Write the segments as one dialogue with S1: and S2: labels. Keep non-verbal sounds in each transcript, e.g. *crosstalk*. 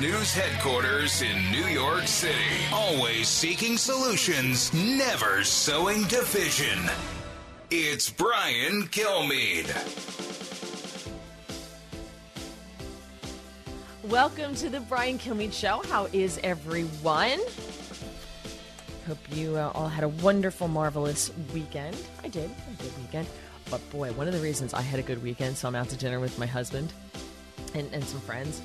S1: News headquarters in New York City, always seeking solutions, never sowing division. It's Brian Kilmeade.
S2: Welcome to the Brian Kilmeade Show. How is everyone? Hope you uh, all had a wonderful, marvelous weekend. I did. A good weekend. But boy, one of the reasons I had a good weekend, so I'm out to dinner with my husband and, and some friends.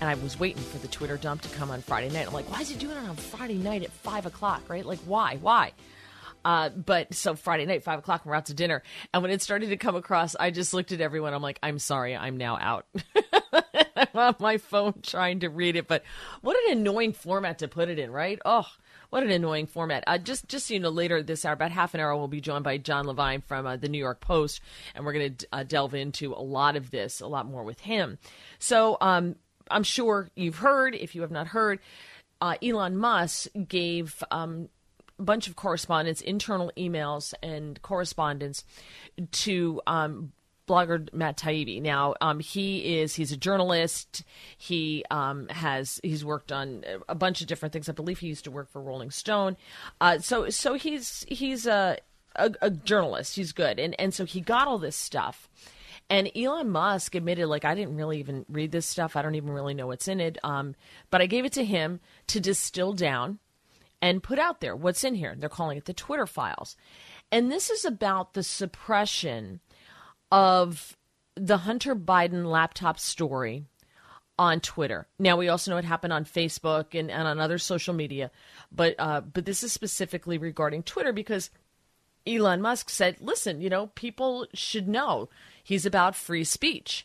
S2: And I was waiting for the Twitter dump to come on Friday night. I'm like, why is he doing it on Friday night at five o'clock? Right? Like, why? Why? Uh, but so Friday night, five o'clock, we're out to dinner. And when it started to come across, I just looked at everyone. I'm like, I'm sorry, I'm now out. *laughs* I'm on my phone trying to read it. But what an annoying format to put it in, right? Oh, what an annoying format. Uh, just, just so you know, later this hour, about half an hour, we'll be joined by John Levine from uh, the New York Post, and we're going to uh, delve into a lot of this, a lot more with him. So um, I'm sure you've heard. If you have not heard, uh, Elon Musk gave um, a bunch of correspondence, internal emails, and correspondence to um, blogger Matt Taibbi. Now, um, he is he's a journalist. He um, has he's worked on a bunch of different things. I believe he used to work for Rolling Stone. Uh, so so he's he's a, a, a journalist. He's good, and and so he got all this stuff. And Elon Musk admitted, like, I didn't really even read this stuff. I don't even really know what's in it. Um, but I gave it to him to distill down and put out there what's in here. They're calling it the Twitter files. And this is about the suppression of the Hunter Biden laptop story on Twitter. Now we also know it happened on Facebook and, and on other social media, but uh, but this is specifically regarding Twitter because Elon Musk said, "Listen, you know, people should know he's about free speech."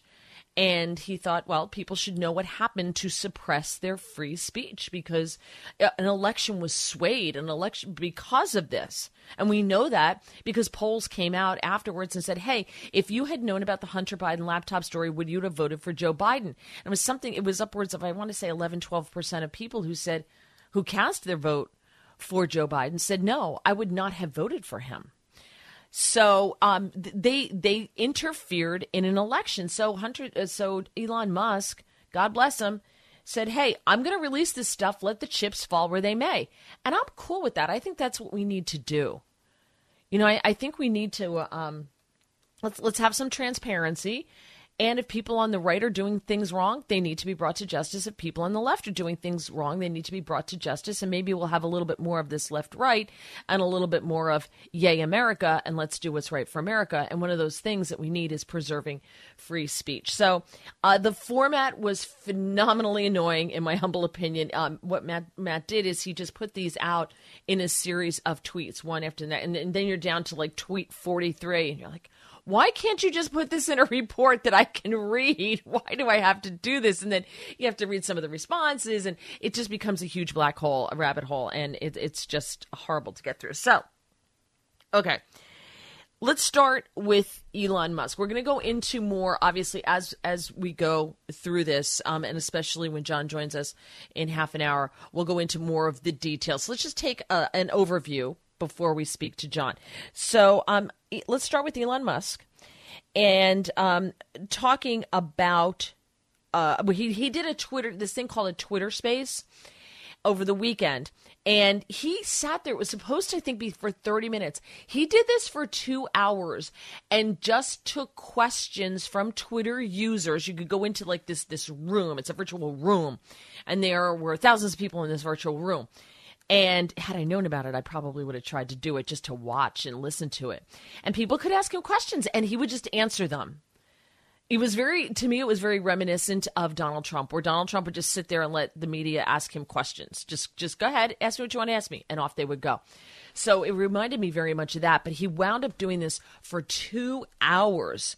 S2: And he thought, well, people should know what happened to suppress their free speech because uh, an election was swayed, an election because of this. And we know that because polls came out afterwards and said, hey, if you had known about the Hunter Biden laptop story, would you have voted for Joe Biden? And it was something, it was upwards of, I want to say 11, 12% of people who said, who cast their vote for Joe Biden said, no, I would not have voted for him. So um, they they interfered in an election. So Hunter, uh, so Elon Musk, God bless him, said, "Hey, I'm going to release this stuff. Let the chips fall where they may." And I'm cool with that. I think that's what we need to do. You know, I, I think we need to um, let's let's have some transparency and if people on the right are doing things wrong, they need to be brought to justice. If people on the left are doing things wrong, they need to be brought to justice. And maybe we'll have a little bit more of this left right and a little bit more of yay, America, and let's do what's right for America. And one of those things that we need is preserving free speech. So uh, the format was phenomenally annoying, in my *laughs* humble opinion. Um, what Matt, Matt did is he just put these out in a series of tweets, one after that. And, and then you're down to like tweet 43, and you're like, why can't you just put this in a report that I can read? *laughs* Why do I have to do this? And then you have to read some of the responses, and it just becomes a huge black hole, a rabbit hole, and it, it's just horrible to get through. So, okay. Let's start with Elon Musk. We're going to go into more, obviously, as as we go through this, um, and especially when John joins us in half an hour, we'll go into more of the details. So let's just take a, an overview before we speak to John. So um, let's start with Elon Musk and um, talking about uh, he he did a Twitter this thing called a Twitter Space over the weekend. And he sat there. It was supposed to, I think, be for 30 minutes. He did this for two hours and just took questions from Twitter users. You could go into like this this room. It's a virtual room, and there were thousands of people in this virtual room. And had I known about it, I probably would have tried to do it just to watch and listen to it. And people could ask him questions and he would just answer them. It was very, to me, it was very reminiscent of Donald Trump, where Donald Trump would just sit there and let the media ask him questions. Just, just go ahead, ask me what you want to ask me, and off they would go. So it reminded me very much of that. But he wound up doing this for two hours.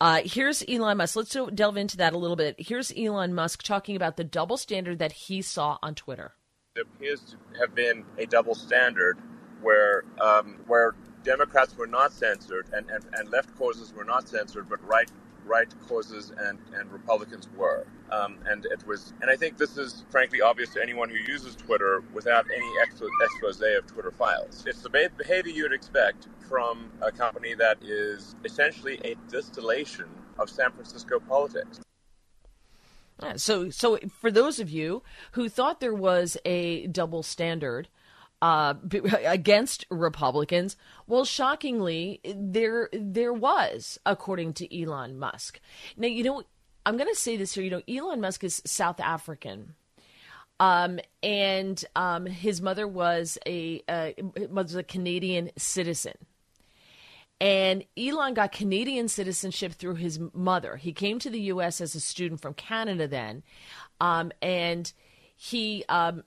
S2: Uh, here's Elon Musk. Let's delve into that a little bit. Here's Elon Musk talking about the double standard that he saw on Twitter.
S3: There appears to have been a double standard where um, where Democrats were not censored and, and, and left causes were not censored, but right right causes and, and Republicans were. Um, and it was, and I think this is frankly obvious to anyone who uses Twitter without any expose of Twitter files. It's the behavior you'd expect from a company that is essentially a distillation of San Francisco politics.
S2: So, so for those of you who thought there was a double standard uh, *laughs* against Republicans. Well, shockingly, there there was, according to Elon Musk. Now, you know, I'm going to say this here. You know, Elon Musk is South African. Um, and um, his mother was a uh, was a Canadian citizen. And Elon got Canadian citizenship through his mother. He came to the U.S. as a student from Canada then, um, and he um,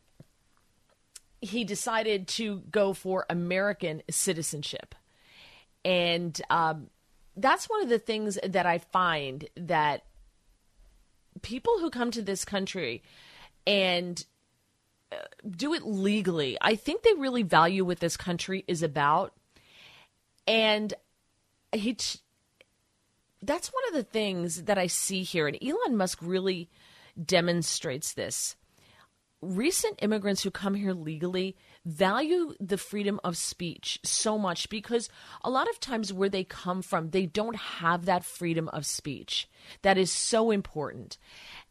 S2: he decided to go for American citizenship. And um, that's one of the things that I find that people who come to this country and uh, do it legally, I think they really value what this country is about. And he, that's one of the things that I see here. And Elon Musk really demonstrates this recent immigrants who come here legally value the freedom of speech so much because a lot of times where they come from they don't have that freedom of speech that is so important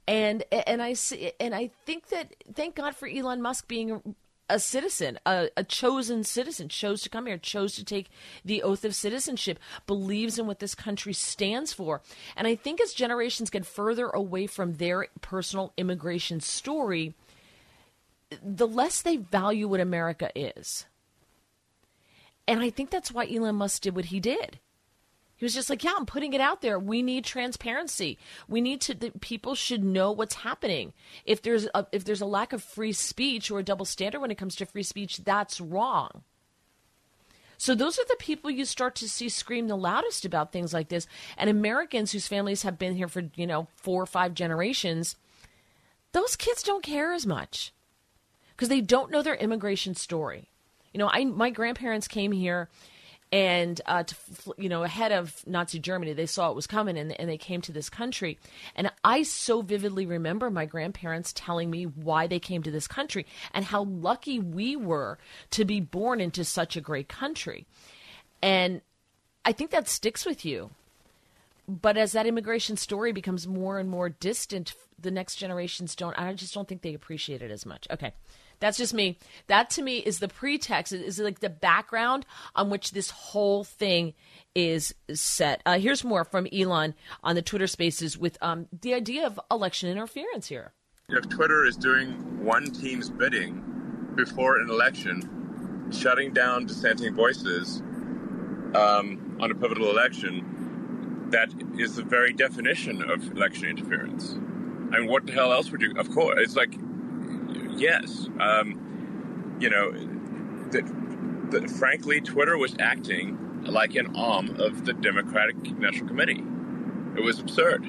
S2: and and i see and i think that thank god for elon musk being a citizen, a, a, chosen citizen, chose to come here, chose to take the oath of citizenship, believes in what this country stands for. And I think as generations get further away from their personal immigration story, the less they value what America is. And I think that's why Elon Musk did what he did. He was just like, "Yeah, I'm putting it out there. We need transparency. We need to. The, people should know what's happening. If there's a, if there's a lack of free speech or a double standard when it comes to free speech, that's wrong." So those are the people you start to see scream the loudest about things like this. And Americans whose families have been here for you know four or five generations, those kids don't care as much because they don't know their immigration story. You know, I my grandparents came here and uh, to, you know ahead of Nazi Germany, they saw it was coming, and, and they came to this country. And I so vividly remember my grandparents telling me why they came to this country and how lucky we were to be born into such a great country. And I think that sticks with you. But as that immigration story becomes more and more distant, the next generations don't. I just don't think they appreciate it as much. Okay. That's just me. That to me is the pretext, is like the background on which this whole thing is set. Uh, here's more from Elon on the Twitter Spaces with um, the idea of election interference here.
S3: If Twitter is doing one team's bidding before an election, shutting down dissenting voices um, on a pivotal election, that is the very definition of election interference. I mean, what the hell else would you? Of course, it's like yes, um, you know, that, frankly, Twitter was acting like an arm of the Democratic National Committee. It was absurd.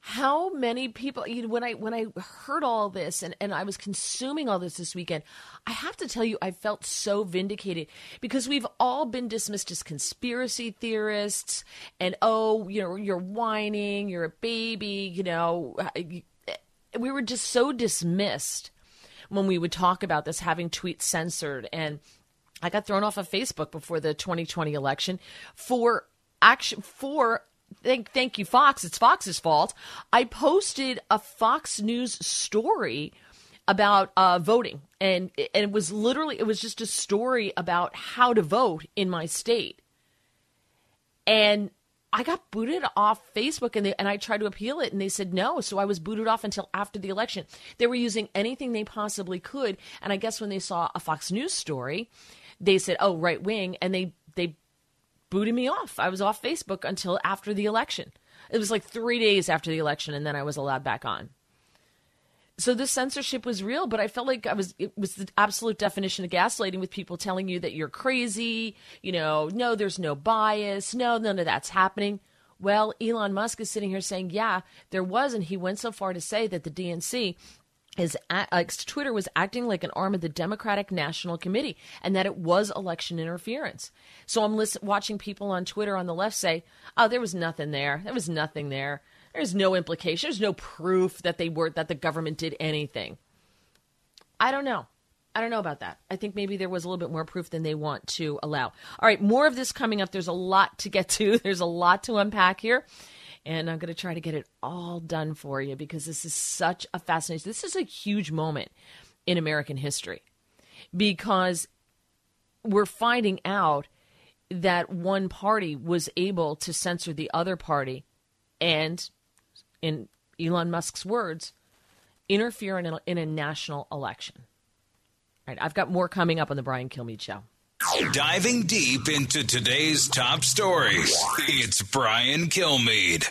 S2: How many people? You know, when I when I heard all this and, and I was consuming all this this weekend, I have to tell you, I felt so vindicated because we've all been dismissed as conspiracy theorists, and oh, you know, you're whining, you're a baby, you know, we were just so dismissed when we would talk about this having tweets censored. And I got thrown off of Facebook before the 2020 election for action for thank thank you Fox. It's Fox's fault. I posted a Fox News story about uh, voting. And and it was literally it was just a story about how to vote in my state. And I got booted off Facebook and they, and I tried to appeal it and they said no. So I was booted off until after the election. They were using anything they possibly could. And I guess when they saw a Fox News story, they said, oh, right wing. And they, they booted me off. I was off Facebook until after the election. It was like three days after the election and then I was allowed back on. So the censorship was real, but I felt like I was it was the absolute definition of gaslighting with people telling you that you're crazy, you know, no there's no bias, no none of that's happening. Well, Elon Musk is sitting here saying, yeah, there was and he went so far to say that the DNC is like Twitter was acting like an arm of the Democratic National Committee and that it was election interference. So I'm listen, watching people on Twitter on the left say, "Oh, there was nothing there. There was nothing there." There's no implication. There's no proof that they were that the government did anything. I don't know. I don't know about that. I think maybe there was a little bit more proof than they want to allow. All right, more of this coming up. There's a lot to get to. *laughs* There's a lot to unpack here. And I'm going to try to get it all done for you because this is such a fascinating. This is a huge moment in American history because we're finding out that one party was able to censor the other party and in Elon Musk's words, interfere in a, in a national election. All right, I've got more coming up on the Brian Kilmeade Show.
S1: Diving deep into today's top stories, it's Brian Kilmeade.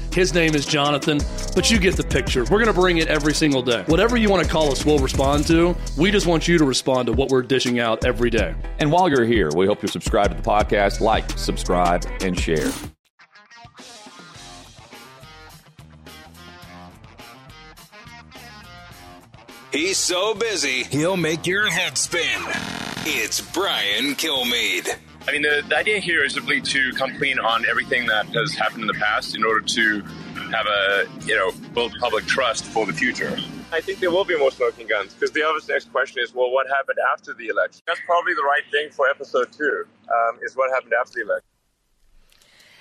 S4: His name is Jonathan, but you get the picture. We're going to bring it every single day. Whatever you want to call us, we'll respond to. We just want you to respond to what we're dishing out every day.
S5: And while you're here, we hope you subscribe to the podcast, like, subscribe, and share.
S1: He's so busy, he'll make your head spin. It's Brian Kilmeade.
S3: I mean, the, the idea here is simply to come clean on everything that has happened in the past in order to have a, you know, build public trust for the future. I think there will be more smoking guns because the obvious next question is, well, what happened after the election? That's probably the right thing for episode two, um, is what happened after the election.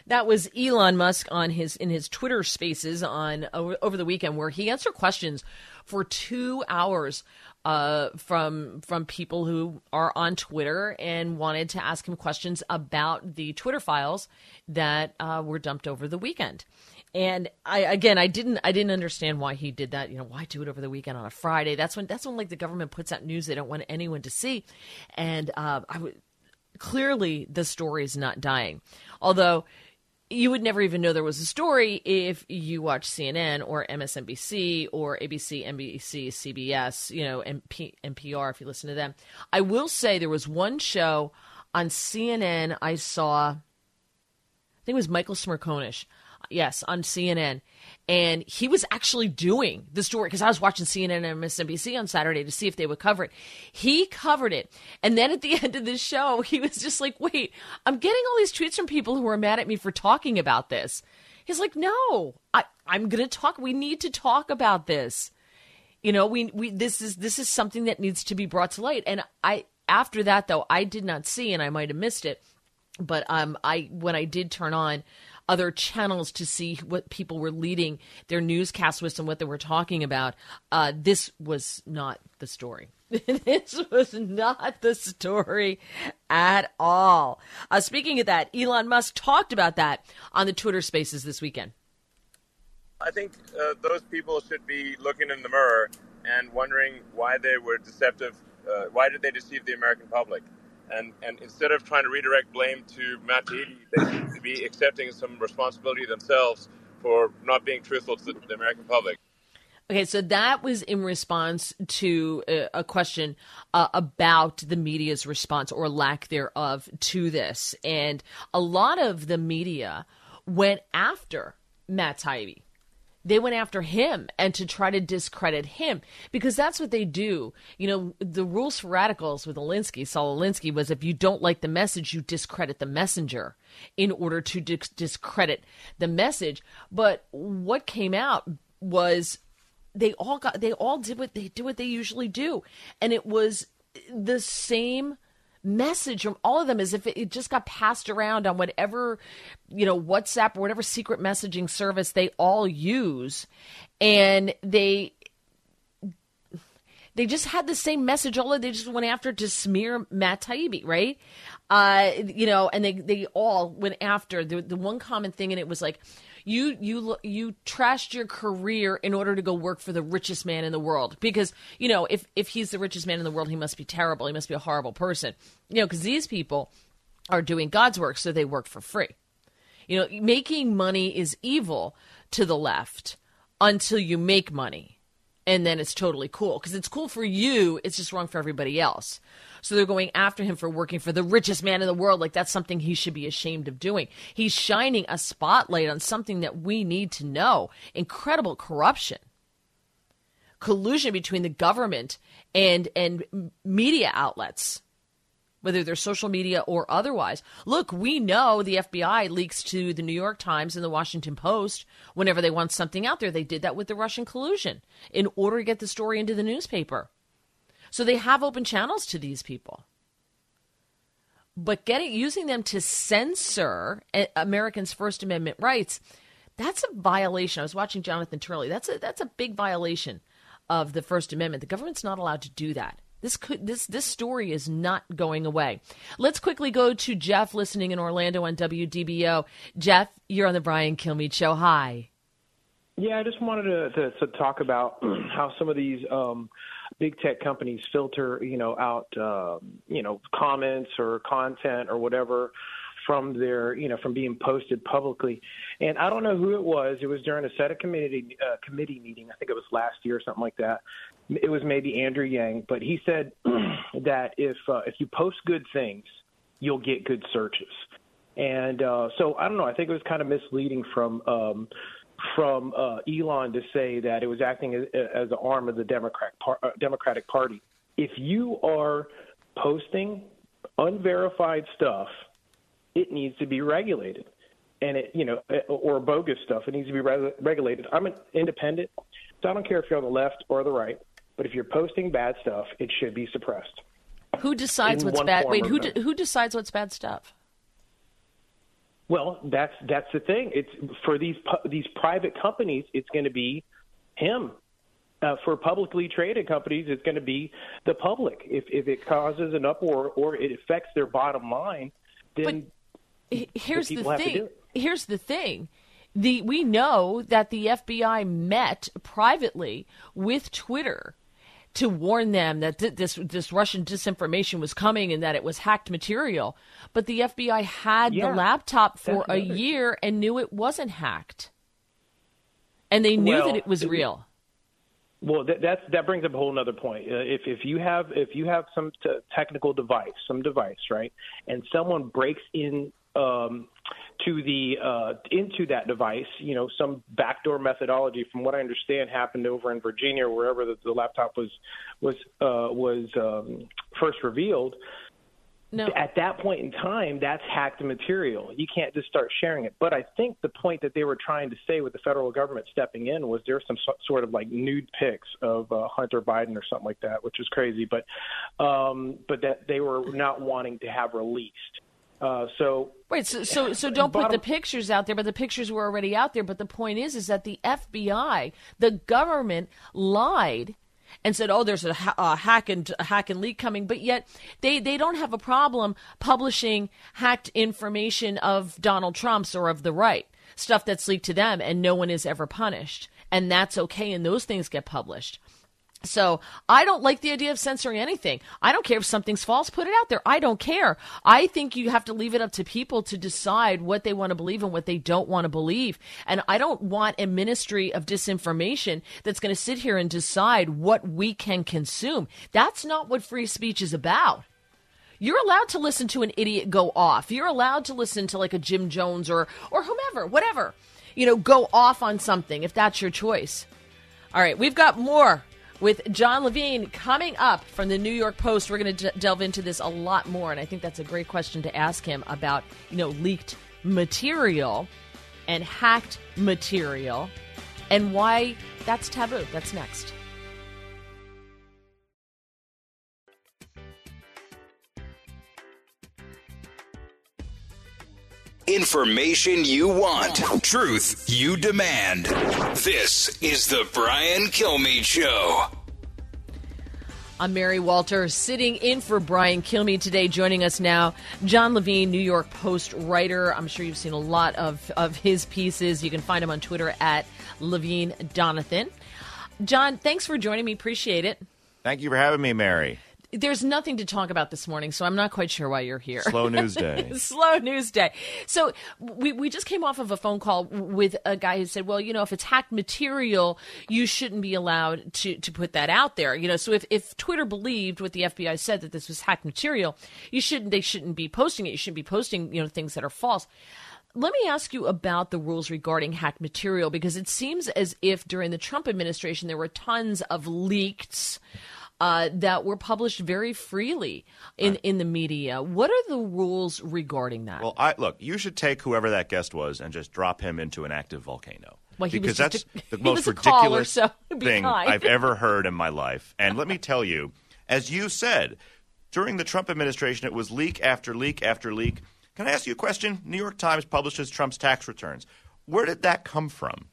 S2: That was Elon Musk on his in his Twitter Spaces on over, over the weekend, where he answered questions for two hours uh, from from people who are on Twitter and wanted to ask him questions about the Twitter files that uh, were dumped over the weekend. And I again, I didn't I didn't understand why he did that. You know, why do it over the weekend on a Friday? That's when that's when like the government puts out news they don't want anyone to see. And uh, I would clearly the story is not dying, although you would never even know there was a story if you watch CNN or MSNBC or ABC, NBC, CBS, you know, MP, NPR if you listen to them. I will say there was one show on CNN I saw, I think it was Michael Smerconish yes, on CNN. And he was actually doing the story because I was watching CNN and MSNBC on Saturday to see if they would cover it. He covered it. And then at the *laughs* end of the show, he was just like, wait, I'm getting all these tweets from people who are mad at me for talking about this. He's like, no, I, I'm going to talk. We need to talk about this. You know, we, we, this is, this is something that needs to be brought to light. And I, after that though, I did not see, and I might have missed it, but um, I, when I did turn on other channels to see what people were leading their newscasts with and what they were talking about. Uh, this was not the story. *laughs* this was not the story at all. Uh, speaking of that, Elon Musk talked about that on the Twitter Spaces this weekend.
S3: I think uh, those people should be looking in the mirror and wondering why they were deceptive. Uh, why did they deceive the American public? And, and instead of trying to redirect blame to Matt Taibbi, they seem to be accepting some responsibility themselves for not being truthful to the American public.
S2: Okay, so that was in response to a, a question uh, about the media's response or lack thereof to this. And a lot of the media went after Matt Taibbi they went after him and to try to discredit him because that's what they do. You know, the rules for radicals with Alinsky, Saul Alinsky, was if you don't like the message, you discredit the messenger in order to discredit the message. But what came out was they all got they all did what they do what they usually do, and it was the same message from all of them as if it just got passed around on whatever you know whatsapp or whatever secret messaging service they all use and they they just had the same message. All of they just went after to smear Matt Taibbi, right? Uh, you know, and they they all went after the the one common thing, and it was like, you you you trashed your career in order to go work for the richest man in the world because you know if if he's the richest man in the world, he must be terrible. He must be a horrible person, you know, because these people are doing God's work, so they work for free. You know, making money is evil to the left until you make money and then it's totally cool. Because it's cool for you it's just wrong for everybody else. So they're going after him for working for the richest man in the world. Like that's something he should be ashamed of doing. He's shining a spotlight on something that we need to know. Incredible corruption. Collusion between the government and and media outlets whether they're social media or otherwise. Look, we know the FBI leaks to the New York Times and the Washington Post whenever they want something out there. They did that with the Russian collusion in order to get the story into the newspaper. So they have open channels to these people. But getting using them to censor eh, Americans' First Amendment rights, that's a violation. I was watching Jonathan Turley. That's a that's a big violation of the First Amendment. The government's not allowed to do that. This could this this story is not going away. Let's quickly go to Jeff listening in Orlando on WDBO. Jeff, you're on the Brian Kilmeade show. Hi.
S6: Yeah, I just wanted to, to, to talk about *clears throat* how some of these um, big tech companies filter, you know, out, uh, you know, comments or content or whatever from their, you know, from being posted publicly. And I don't know who it was. It was during a set of committee uh, committee meeting. I think it was last year or something like that. It was maybe Andrew Yang, but he said *clears throat* that if uh, if you post good things, you'll get good searches. And uh, so I don't know. I think it was kind of misleading from um, from uh, Elon to say that it was acting as, as an arm of the Democrat par- uh, Democratic Party. If you are posting unverified stuff, it needs to be regulated, and it you know or bogus stuff. It needs to be re- regulated. I'm an independent, so I don't care if you're on the left or the right. But if you're posting bad stuff, it should be suppressed.
S2: Who decides what's bad? Wait, who de- who decides what's bad stuff?
S6: Well, that's that's the thing. It's for these these private companies. It's going to be him. Uh, for publicly traded companies, it's going to be the public. If if it causes an uproar or it affects their bottom line, then
S2: here's the, the thing. Here's the thing the we know that the FBI met privately with Twitter to warn them that th- this this Russian disinformation was coming and that it was hacked material. But the FBI had yeah, the laptop for a year and knew it wasn't hacked, and they knew well, that it was real.
S6: Well, that that's, that brings up a whole other point. Uh, if if you have if you have some t- technical device, some device, right, and someone breaks in um, to the uh, into that device. You know, some backdoor methodology, from what I understand, happened over in Virginia, wherever the, the laptop was was uh, was um, first revealed. No. At that point in time, that's hacked material. You can't just start sharing it. But I think the point that they were trying to say with the federal government stepping in was there's some sort of like nude pics of uh, Hunter Biden or something like that, which is crazy. But um, but that they were not wanting to have released. Uh, so
S2: wait, so so, so don't bottom, put the pictures out there, but the pictures were already out there. But the point is, is that the FBI, the government, lied and said, "Oh, there's a, a, hack and a hack and leak coming," but yet they they don't have a problem publishing hacked information of Donald Trump's or of the right stuff that's leaked to them, and no one is ever punished, and that's okay, and those things get published. So I don't like the idea of censoring anything. I don't care if something's false, put it out there. I don't care. I think you have to leave it up to people to decide what they want to believe and what they don't want to believe. And I don't want a ministry of disinformation that's going to sit here and decide what we can consume. That's not what free speech is about. You're allowed to listen to an idiot go off. You're allowed to listen to like a Jim Jones or or whomever, whatever. You know, go off on something if that's your choice. All right, we've got more with John Levine coming up from the New York Post. We're going to delve into this a lot more, and I think that's a great question to ask him about, you know, leaked material and hacked material and why That's taboo. That's next.
S1: Information you want, truth you demand. This is the Brian Kilmeade Show.
S2: I'm Mary Walter, sitting in for Brian Kilmeade today. Joining us now, John Levine, New York Post writer. I'm sure you've seen a lot of, of his pieces. You can find him on Twitter at Levine Jonathan. John, thanks for joining me. Appreciate it.
S7: Thank you for having me, Mary.
S2: There's nothing to talk about this morning, so I'm not quite sure why you're here.
S7: Slow news *laughs* day.
S2: Slow news day. So we, we just came off of a phone call with a guy who said, well, you know, if it's hacked material, you shouldn't be allowed to, to put that out there. You know, so if, if Twitter believed what the FBI said that this was hacked material, you shouldn't they shouldn't be posting it. You shouldn't be posting, you know, things that are false. Let me ask you about the rules regarding hacked material because it seems as if during the Trump administration there were tons of leaks uh, that were published very freely in, right. in the media. What are the rules regarding that?
S7: Well, I, look, you should take whoever that guest was and just drop him into an active volcano.
S2: Well,
S7: because
S2: that's
S7: a, the *laughs* most ridiculous so *laughs* thing I've ever heard in my life. And let me *laughs* tell you, as you said, during the Trump administration, it was leak after leak after leak. Can I ask you a question? New York Times publishes Trump's tax returns. Where did that come from?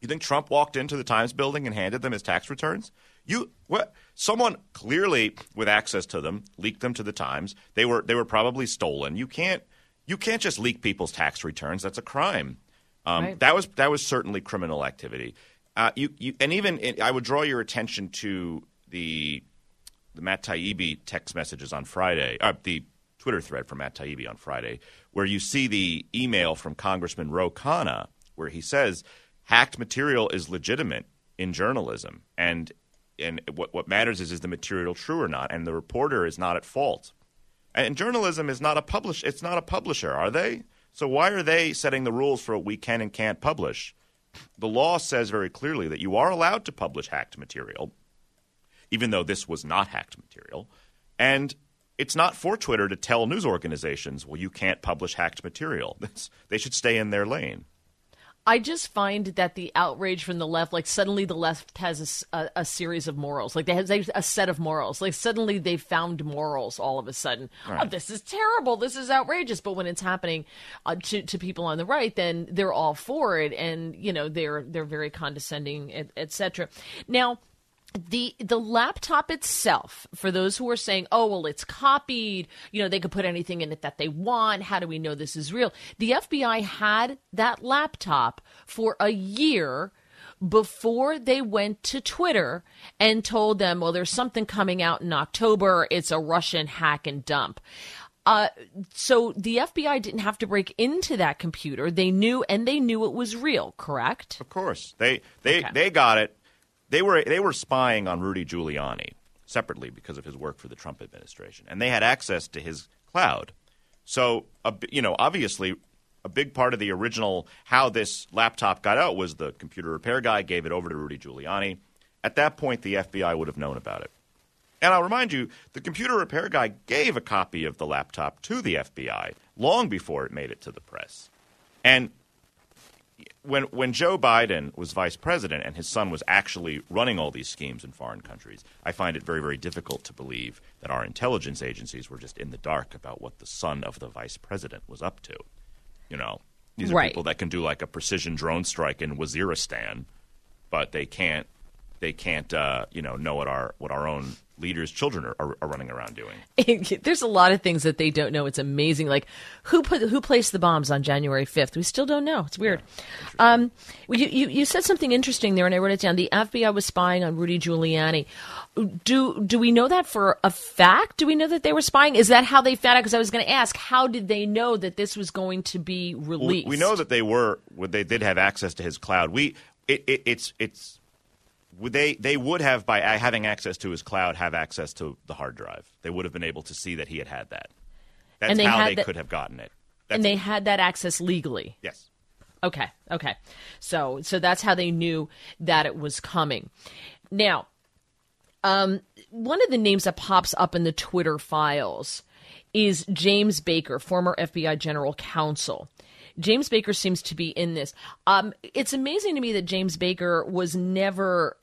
S7: You think Trump walked into the Times building and handed them his tax returns? You what? Someone clearly with access to them leaked them to the Times. They were they were probably stolen. You can't you can't just leak people's tax returns. That's a crime. Um, right. That was that was certainly criminal activity. Uh, you, you and even I would draw your attention to the the Matt Taibbi text messages on Friday, uh, the Twitter thread from Matt Taibbi on Friday, where you see the email from Congressman Ro Khanna, where he says hacked material is legitimate in journalism, and and what what matters is is the material true or not, and the reporter is not at fault. And journalism is not a publish it's not a publisher, are they? So why are they setting the rules for what we can and can't publish? The law says very clearly that you are allowed to publish hacked material, even though this was not hacked material. And it's not for Twitter to tell news organizations, well, you can't publish hacked material. *laughs* they should stay in their lane.
S2: I just find that the outrage from the left, like suddenly the left has a, a, a series of morals, like they have a set of morals. Like suddenly they've found morals all of a sudden. Right. Oh, this is terrible. This is outrageous. But when it's happening uh, to to people on the right, then they're all for it, and you know they're they're very condescending, etc. Et now the the laptop itself for those who are saying oh well it's copied you know they could put anything in it that they want how do we know this is real the FBI had that laptop for a year before they went to Twitter and told them well there's something coming out in October it's a Russian hack and dump uh, so the FBI didn't have to break into that computer. They knew, and they knew it was real. Correct?
S7: Of course, they they okay. they got it they were they were spying on Rudy Giuliani separately because of his work for the Trump administration, and they had access to his cloud. So, you know, obviously, a big part of the original how this laptop got out was the computer repair guy gave it over to Rudy Giuliani. At that point, the FBI would have known about it. And I'll remind you, the computer repair guy gave a copy of the laptop to the FBI long before it made it to the press. And when when Joe Biden was vice president and his son was actually running all these schemes in foreign countries, I find it very very difficult to believe that our intelligence agencies were just in the dark about what the son of the vice president was up to. You know, these are right. people that can do like a precision drone strike in Waziristan, but they can't they can't uh, you know know what our what our own leaders' children are, are, are, running around doing. *laughs*
S2: There's a lot of things that they don't know. It's amazing. Like who put who placed the bombs on January 5th? We still don't know. It's weird. Yeah, um, you, you, you said something interesting there, and I wrote it down. The FBI was spying on Rudy Giuliani. Do do we know that for a fact? Do we know that they were spying? Is that how they found out? Because I was going to ask, how did they know that this was going to be released?
S7: We, we know that they were. They did have access to his cloud. We it, it, it's it's they they would have by having access to his cloud have access to the hard drive. They would have been able to see that he had had that. That's and they how they that, could have gotten it. That's
S2: and they had that access legally.
S7: Yes.
S2: Okay. Okay. So so that's how they knew that it was coming. Now, um, one of the names that pops up in the Twitter files is James Baker, former FBI general counsel. James Baker seems to be in this. Um, it's amazing to me that James Baker was never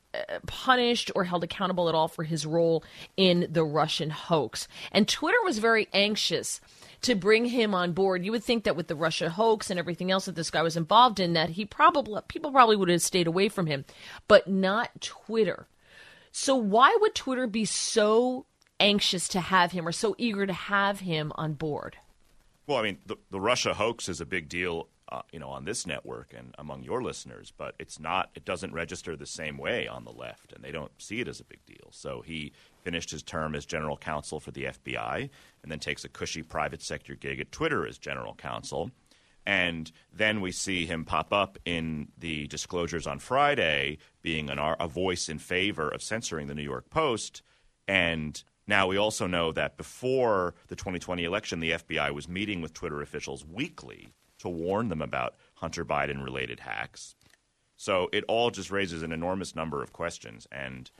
S2: punished or held accountable at all for his role in the Russian hoax. And Twitter was very anxious to bring him on board. You would think that with the Russia hoax and everything else that this guy was involved in, that he probably people probably would have stayed away from him, but not Twitter. So why would Twitter be so anxious to have him or so eager to have him on board?
S7: Well, I mean, the, the Russia hoax is a big deal, uh, you know, on this network and among your listeners, but it's not. It doesn't register the same way on the left, and they don't see it as a big deal. So he finished his term as general counsel for the FBI, and then takes a cushy private sector gig at Twitter as general counsel. And then we see him pop up in the disclosures on Friday, being an, a voice in favor of censoring the New York Post. And now, we also know that before the 2020 election, the FBI was meeting with Twitter officials weekly to warn them about Hunter Biden related hacks. So it all just raises an enormous number of questions. And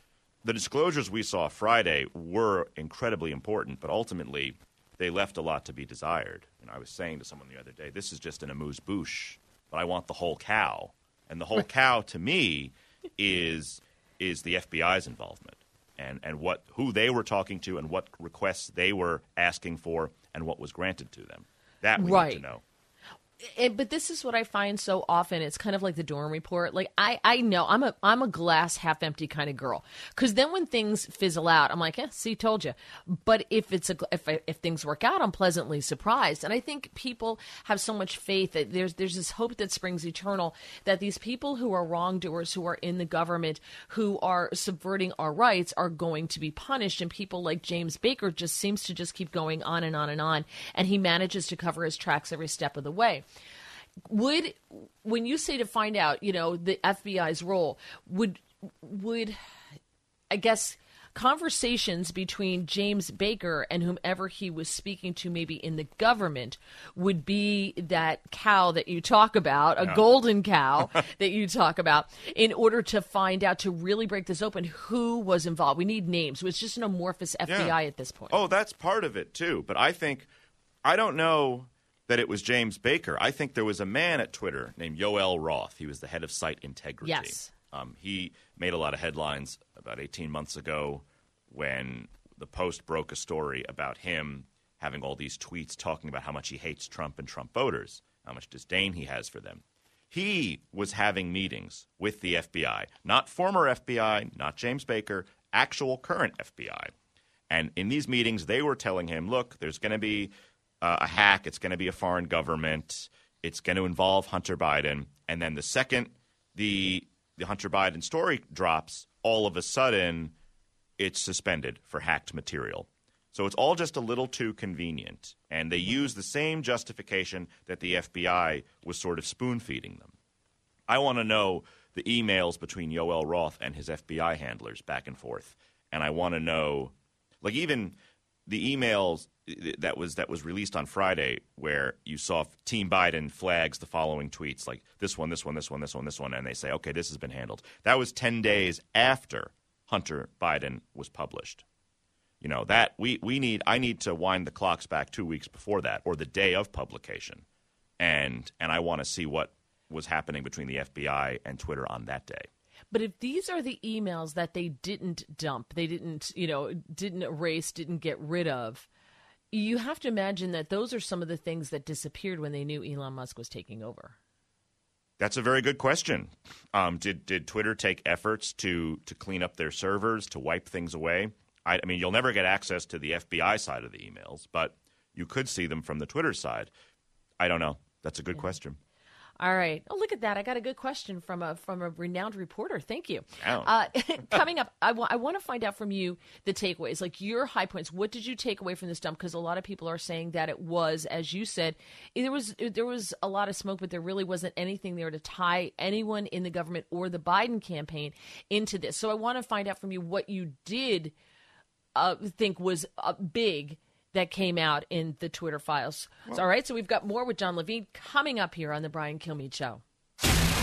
S7: the disclosures we saw Friday were incredibly important, but ultimately they left a lot to be desired. And I was saying to someone the other day, this is just an amuse bouche, but I want the whole cow. And the whole cow to me is is the FBI's involvement and, and what who they were talking to and what requests they were asking for and what was granted to them. That we
S2: right.
S7: need to know
S2: it, but this is what I find so often. It's kind of like the Durham report. Like I, I know I'm a I'm a glass half empty kind of girl. Because then when things fizzle out, I'm like, yeah, see, told you. But if it's a if if things work out, I'm pleasantly surprised. And I think people have so much faith that there's there's this hope that springs eternal that these people who are wrongdoers, who are in the government, who are subverting our rights, are going to be punished. And people like James Baker just seems to just keep going on and on and on, and he manages to cover his tracks every step of the way would when you say to find out, you know, the FBI's role, would would I guess conversations between James Baker and whomever he was speaking to, maybe in the government, would be that cow that you talk about, a yeah. golden cow *laughs* that you talk about, in order to find out, to really break this open, who was involved. We need names. It's just an amorphous FBI yeah. at this point.
S7: Oh, that's part of it, too. But I think, I don't know that it was James Baker. I think there was a man at Twitter named Yoel Roth. He was the head of site integrity.
S2: Yes.
S7: Um, he made a lot of headlines about 18 months ago when the Post broke a story about him having all these tweets talking about how much he hates Trump and Trump voters, how much disdain he has for them. He was having meetings with the FBI, not former FBI, not James Baker, actual current FBI. And in these meetings, they were telling him, look, there's going to be uh, a hack. It's going to be a foreign government. It's going to involve Hunter Biden. And then the second the the Hunter Biden story drops, all of a sudden it's suspended for hacked material. So it's all just a little too convenient. And they use the same justification that the FBI was sort of spoon feeding them. I want to know the emails between Yoel Roth and his FBI handlers back and forth. And I want to know, like, even the emails that was that was released on Friday, where you saw Team Biden flags the following tweets, like this one, this one, this one, this one, this one, and they say, okay, this has been handled. That was ten days after Hunter Biden was published. You know that we we need I need to wind the clocks back two weeks before that, or the day of publication, and and I want to see what was happening between the FBI and Twitter on that day.
S2: But if these are the emails that they didn't dump, they didn't, you know, didn't erase, didn't get rid of, you have to imagine that those are some of the things that disappeared when they knew Elon Musk was taking over.
S7: That's a very good question. Um, did did Twitter take efforts to to clean up their servers to wipe things away? I, I mean, you'll never get access to the FBI side of the emails, but you could see them from the Twitter side. I don't know. That's a good yeah. question.
S2: All right. Oh, look at that! I got a good question from a from a renowned reporter. Thank you. Uh, *laughs* coming up, I, w- I want to find out from you the takeaways, like your high points. What did you take away from this dump? Because a lot of people are saying that it was, as you said, there was there was a lot of smoke, but there really wasn't anything there to tie anyone in the government or the Biden campaign into this. So I want to find out from you what you did uh, think was uh, big that came out in the Twitter files. Well, all right, so we've got more with John Levine coming up here on the Brian Kilmeade Show.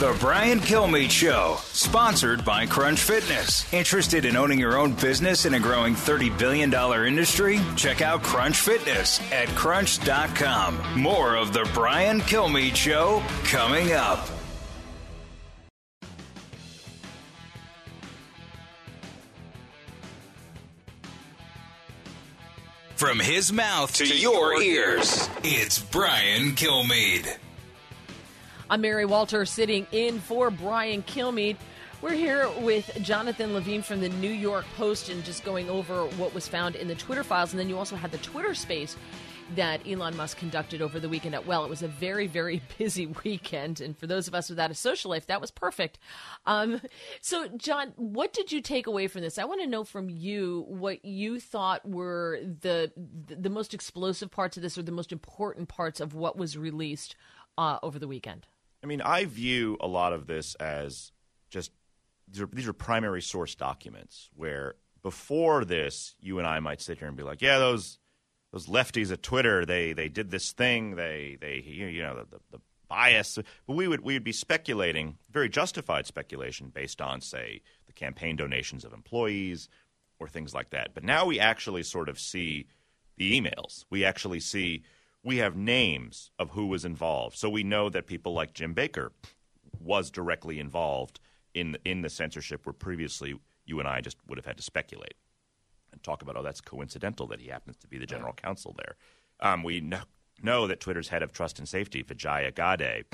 S1: The Brian Kilmeade Show, sponsored by Crunch Fitness. Interested in owning your own business in a growing $30 billion industry? Check out Crunch Fitness at crunch.com. More of The Brian Kilmeade Show coming up. From his mouth to, to your, your ears, it's Brian Kilmeade.
S2: I'm Mary Walter sitting in for Brian Kilmeade. We're here with Jonathan Levine from the New York Post and just going over what was found in the Twitter files. And then you also had the Twitter space that Elon Musk conducted over the weekend at Well. It was a very, very *laughs* busy weekend. And for those of us without a social life, that was perfect. Um, so, John, what did you take away from this? I want to know from you what you thought were the, the most explosive parts of this or the most important parts of what was released uh, over the weekend.
S7: I mean, I view a lot of this as just these are, these are primary source documents where before this, you and I might sit here and be like, yeah, those those lefties at Twitter, they they did this thing, they they you know the, the bias, but we would we would be speculating, very justified speculation based on say the campaign donations of employees or things like that. But now we actually sort of see the emails. We actually see we have names of who was involved. So we know that people like Jim Baker was directly involved in in the censorship where previously you and I just would have had to speculate and talk about, oh, that's coincidental that he happens to be the general counsel there. Um, we know, know that Twitter's head of trust and safety, Vijaya Gadde,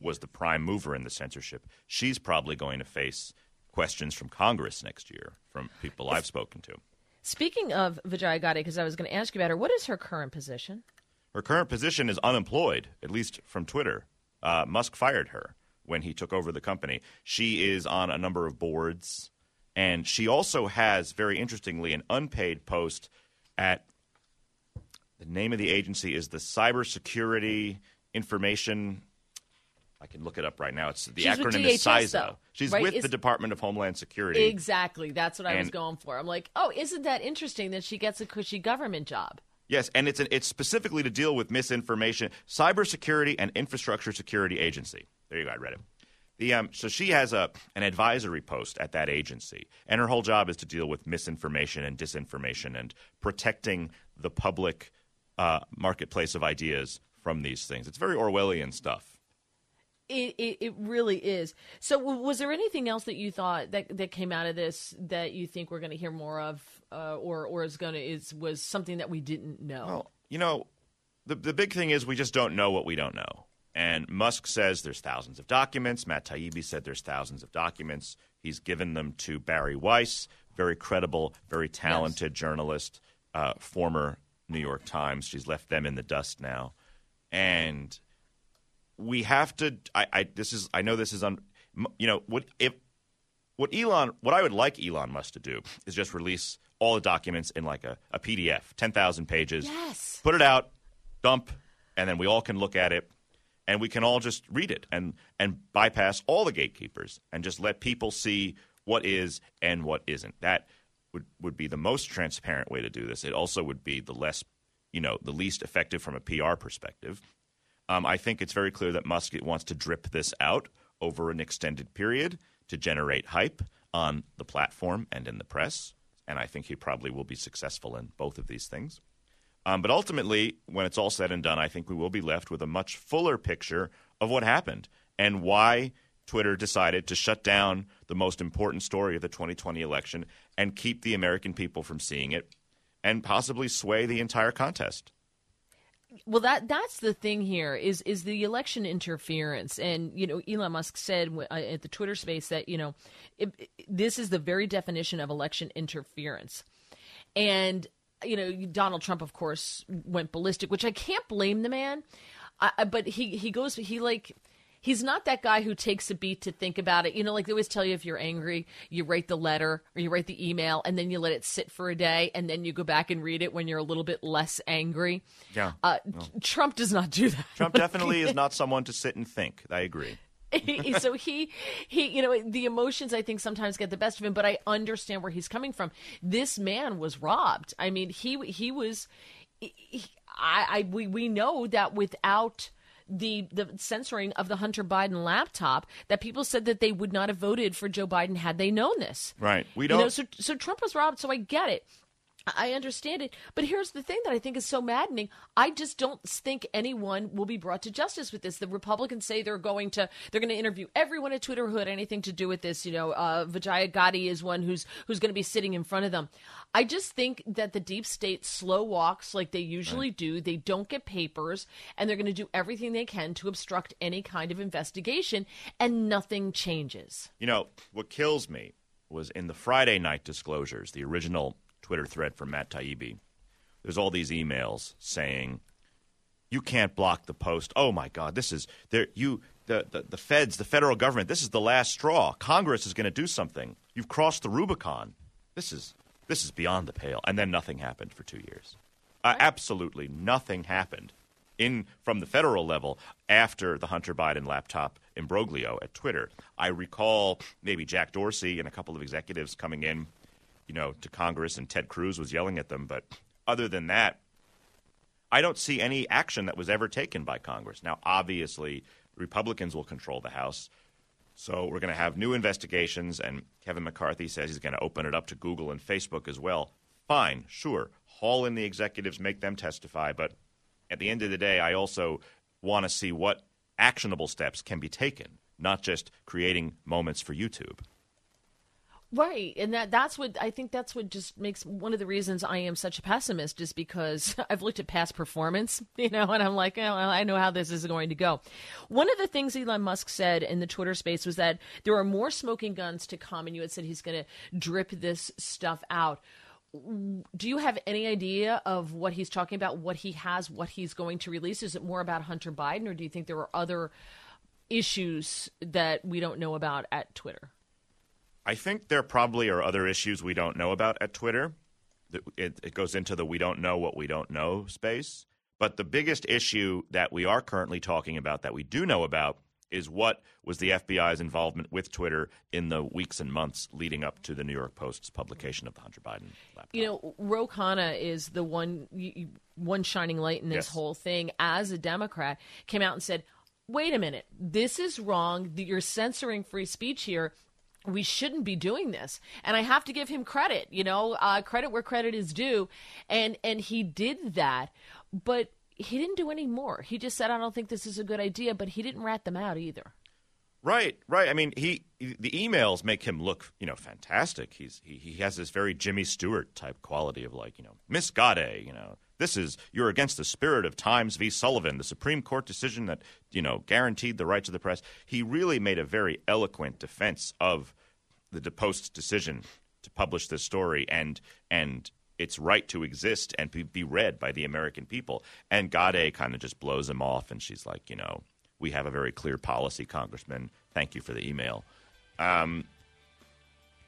S7: was the prime mover in the censorship. She's probably going to face questions from Congress next year from people I've spoken to.
S2: Speaking of Vijaya Gadde, because I was going to ask you about her, what is her current position?
S7: Her current position is unemployed, at least from Twitter. Uh, Musk fired her when he took over the company. She is on a number of boards, and she also has, very interestingly, an unpaid post at the name of the agency is the Cybersecurity Information. I can look it up right now. It's the
S2: She's
S7: acronym
S2: is
S7: CISA.
S2: She's
S7: right? with is, the Department of Homeland Security.
S2: Exactly. That's what I and, was going for. I'm like, oh, isn't that interesting that she gets a cushy government job?
S7: Yes, and it's an, it's specifically to deal with misinformation, cybersecurity and infrastructure security agency. There you go. I read it. The, um, so she has a an advisory post at that agency, and her whole job is to deal with misinformation and disinformation and protecting the public uh, marketplace of ideas from these things. It's very Orwellian stuff.
S2: It, it, it really is. So, was there anything else that you thought that that came out of this that you think we're going to hear more of, uh, or or is going to is was something that we didn't know?
S7: Well, you know, the the big thing is we just don't know what we don't know. And Musk says there's thousands of documents. Matt Taibbi said there's thousands of documents. He's given them to Bari Weiss, very credible, very talented yes. journalist, uh, former New York Times. She's left them in the dust now, and we have to. I, I this is. I know this is on. You know what if what Elon what I would like Elon Musk to do is just release all the documents in like a, a PDF, ten thousand pages.
S2: Yes.
S7: Put it out, dump, and then we all can look at it, and we can all just read it and and bypass all the gatekeepers and just let people see what is and what isn't. That would would be the most transparent way to do this. It also would be the less, you know, the least effective from a PR perspective. Um, I think it's very clear that Musk wants to drip this out over an extended period to generate hype on the platform and in the press. And I think he probably will be successful in both of these things. Um, but ultimately, when it's all said and done, I think we will be left with a much fuller picture of what happened and why Twitter decided to shut down the most important story of the 2020 election and keep the American people from seeing it and possibly sway the entire contest.
S2: Well that that's the thing here is is the election interference. And you know Elon Musk said uh, at the Twitter space that you know it, it, this is the very definition of election interference. And you know Donald Trump of course went ballistic which I can't blame the man I, but he he goes he like he's not that guy who takes a beat to think about it. You know, like they always tell you if you're angry, you write the letter or you write the email and then you let it sit for a day and then you go back and read it when you're a little bit less angry.
S7: Yeah. Uh,
S2: no. Trump does not do that.
S7: Trump *laughs* definitely is not someone to sit and think. I agree. *laughs*
S2: so he he you know the emotions i think sometimes get the best of him but i understand where he's coming from this man was robbed i mean he he was he, I, I we we know that without the the censoring of the Hunter Biden laptop that people said that they would not have voted for Joe Biden had they known this.
S7: Right. We don't.
S2: You know, so so Trump was robbed. So I get it. I understand it. But here's the thing that I think is so maddening. I just don't think anyone will be brought to justice with this. The Republicans say they're going to they're going to interview everyone at Twitter who had anything to do with this. You know, uh, Vijaya Gadde is one who's who's going to be sitting in front of them. I just think that the deep state slow walks like they usually right. do. They don't get papers, and they're going to do everything they can to obstruct any kind of investigation, and nothing changes.
S7: You know, what kills me was in the Friday night disclosures, the original Twitter thread from Matt Taibbi. There's all these emails saying, "You can't block the post." Oh my God, this is there. You the, the the feds, the federal government. This is the last straw. Congress is going to do something. You've crossed the Rubicon. This is this is beyond the pale. And then nothing happened for two years. Uh, absolutely nothing happened in from the federal level after the Hunter Biden laptop imbroglio at Twitter. I recall maybe Jack Dorsey and a couple of executives coming in you know, to Congress and Ted Cruz was yelling at them. But other than that, I don't see any action that was ever taken by Congress. Now, obviously, Republicans will control the House. So we're going to have new investigations, and Kevin McCarthy says he's going to open it up to Google and Facebook as well. Fine, sure. Haul in the executives, make them testify. But at the end of the day, I also want to see what actionable steps can be taken, not just creating moments for YouTube.
S2: Right. And that that's what I think that's what just makes one of the reasons I am such a pessimist is because *laughs* I've looked at past performance, *laughs* you know, and I'm like, oh, I know how this is going to go. One of the things Elon Musk said in the Twitter space was that there are more smoking guns to come and you had said he's going to drip this stuff out. Do you have any idea of what he's talking about, what he has, what he's going to release? Is it more about Hunter Biden or do you think there are other issues that we don't know about at Twitter?
S7: I think there probably are other issues we don't know about at Twitter. It, it, goes into the we don't know what we don't know space. But the biggest issue that we are currently talking about that we do know about is what was the FBI's involvement with Twitter in the weeks and months leading up to the New York Post's publication of the Hunter Biden laptop.
S2: You know, Ro Khanna is the one one shining light in this yes. whole thing. As a Democrat, came out and said, "Wait a minute, this is wrong. You're censoring free speech here." We shouldn't be doing this. And i have to give him credit you know uh, credit where credit is due. And and he did that but he didn't do any more. He just said i don't think this is a good idea but he didn't rat them out either
S7: right right i mean he the emails make him look you know fantastic he's he, he has this very jimmy stewart type quality of like you know miss Gadde, you know this is you're against the spirit of Times v. Sullivan, the Supreme Court decision that you know guaranteed the rights of the press. He really made a very eloquent defense of the Post's decision to publish this story and and its right to exist and be, be read by the American people. And Gadde kind of just blows him off, and she's like, you know, we have a very clear policy, Congressman. Thank you for the email. Um,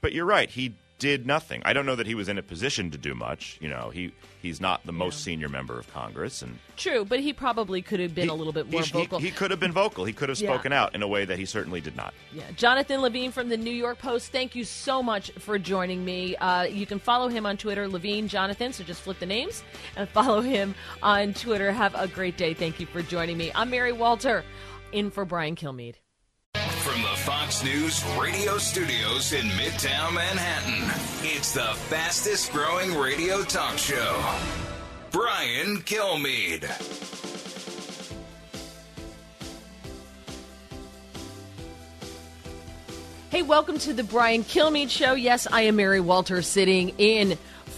S7: but you're right. He did nothing. I don't know that he was in a position to do much. You know, he he's not the most yeah. senior member of Congress, and
S2: true, but he probably could have been he, a little bit more
S7: he,
S2: vocal.
S7: He, he, could have been vocal. He could have spoken yeah. out in a way that he certainly did not.
S2: Yeah, Jonathan Levine from the New York Post. Thank you so much for joining me. Uh, you can follow him on Twitter, Levine Jonathan. So just flip the names and *laughs* follow him on Twitter. Have a great day. Thank you for joining me. I'm Mary Walter, in for Brian Kilmeade.
S1: Fox News radio studios in Midtown Manhattan, it's the fastest growing radio talk show. Brian Kilmeade.
S2: Hey, welcome to the Brian Kilmeade Show. Yes, I am Mary Walter sitting in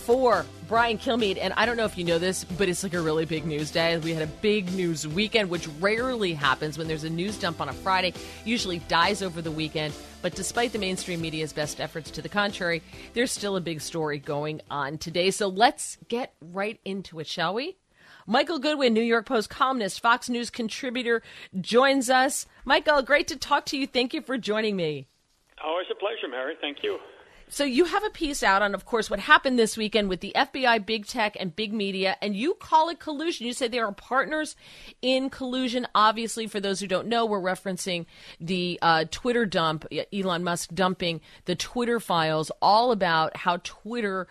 S2: for Brian Kilmeade, and I don't know if you know this, but it's like a really big news day. We had a big news weekend, which rarely happens when there's a news dump on a Friday, usually dies over the weekend. But despite the mainstream media's best efforts to the contrary, there's still a big story going on today. So let's get right into it, shall we? Michael Goodwin, New York Post columnist, Fox News contributor, joins us. Michael, great to talk to you. Thank you for joining me.
S8: Always a pleasure, Mary. Thank you.
S2: So you have a piece out on, of course, what happened this weekend with the FBI, big tech, and big media, and you call it collusion. You say they are partners in collusion. Obviously, for those who don't know, we're referencing the uh, Twitter dump, Elon Musk dumping the Twitter files, all about how Twitter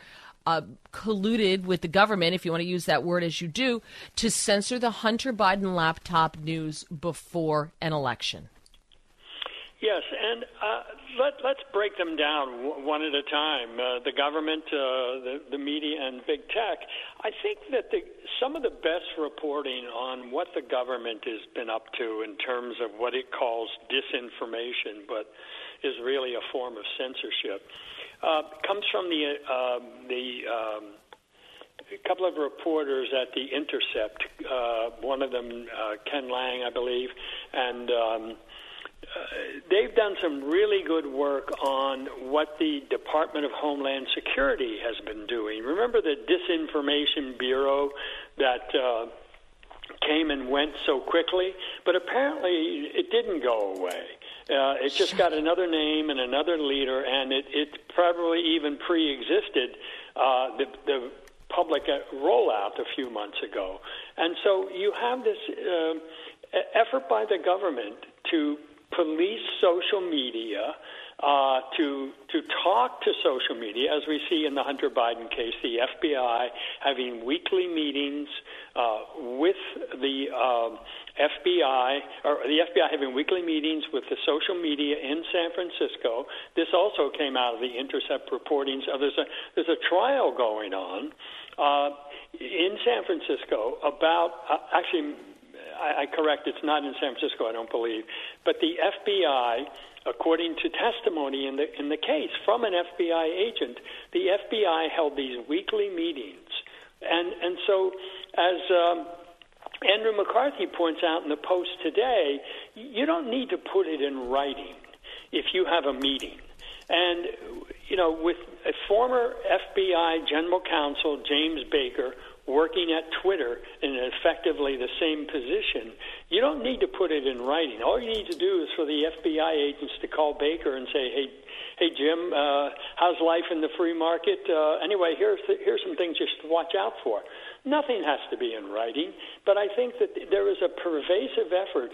S2: uh, colluded with the government, if you want to use that word as you do, to censor the Hunter Biden laptop news before an election.
S8: Yes, and uh, let, let's break them down one at a time. Uh, the government, uh, the, the media, and big tech. I think that the, some of the best reporting on what the government has been up to in terms of what it calls disinformation, but is really a form of censorship, uh, comes from the uh, the um, a couple of reporters at the Intercept. Uh, one of them, uh, Ken Lang, I believe, and um, they've done some really good work on what the Department of Homeland Security has been doing. Remember the Disinformation Bureau that uh, came and went so quickly? But apparently it didn't go away. Uh, it just got another name and another leader, and it, it probably even pre existed uh, the, the public uh, rollout a few months ago. And so you have this uh, effort by the government to police social media, uh, to to talk to social media, as we see in the Hunter Biden case, the FBI having weekly meetings uh, with the um, FBI, or the FBI having weekly meetings with the social media in San Francisco. This also came out of the Intercept reporting. So there's a there's a trial going on uh, in San Francisco about uh, actually I, I correct, it's not in San Francisco, I don't believe, but the FBI, according to testimony in the in the case from an FBI agent, the FBI held these weekly meetings, and and so as um, Andrew McCarthy points out in the Post today, you don't need to put it in writing if you have a meeting. And, you know, with a former FBI general counsel, James Baker, working at Twitter in effectively the same position, you don't need to put it in writing. All you need to do is for the FBI agents to call Baker and say, "Hey, hey Jim, uh, how's life in the free market? Uh, anyway, here's here's some things you should watch out for." Nothing has to be in writing, but I think that there is a pervasive effort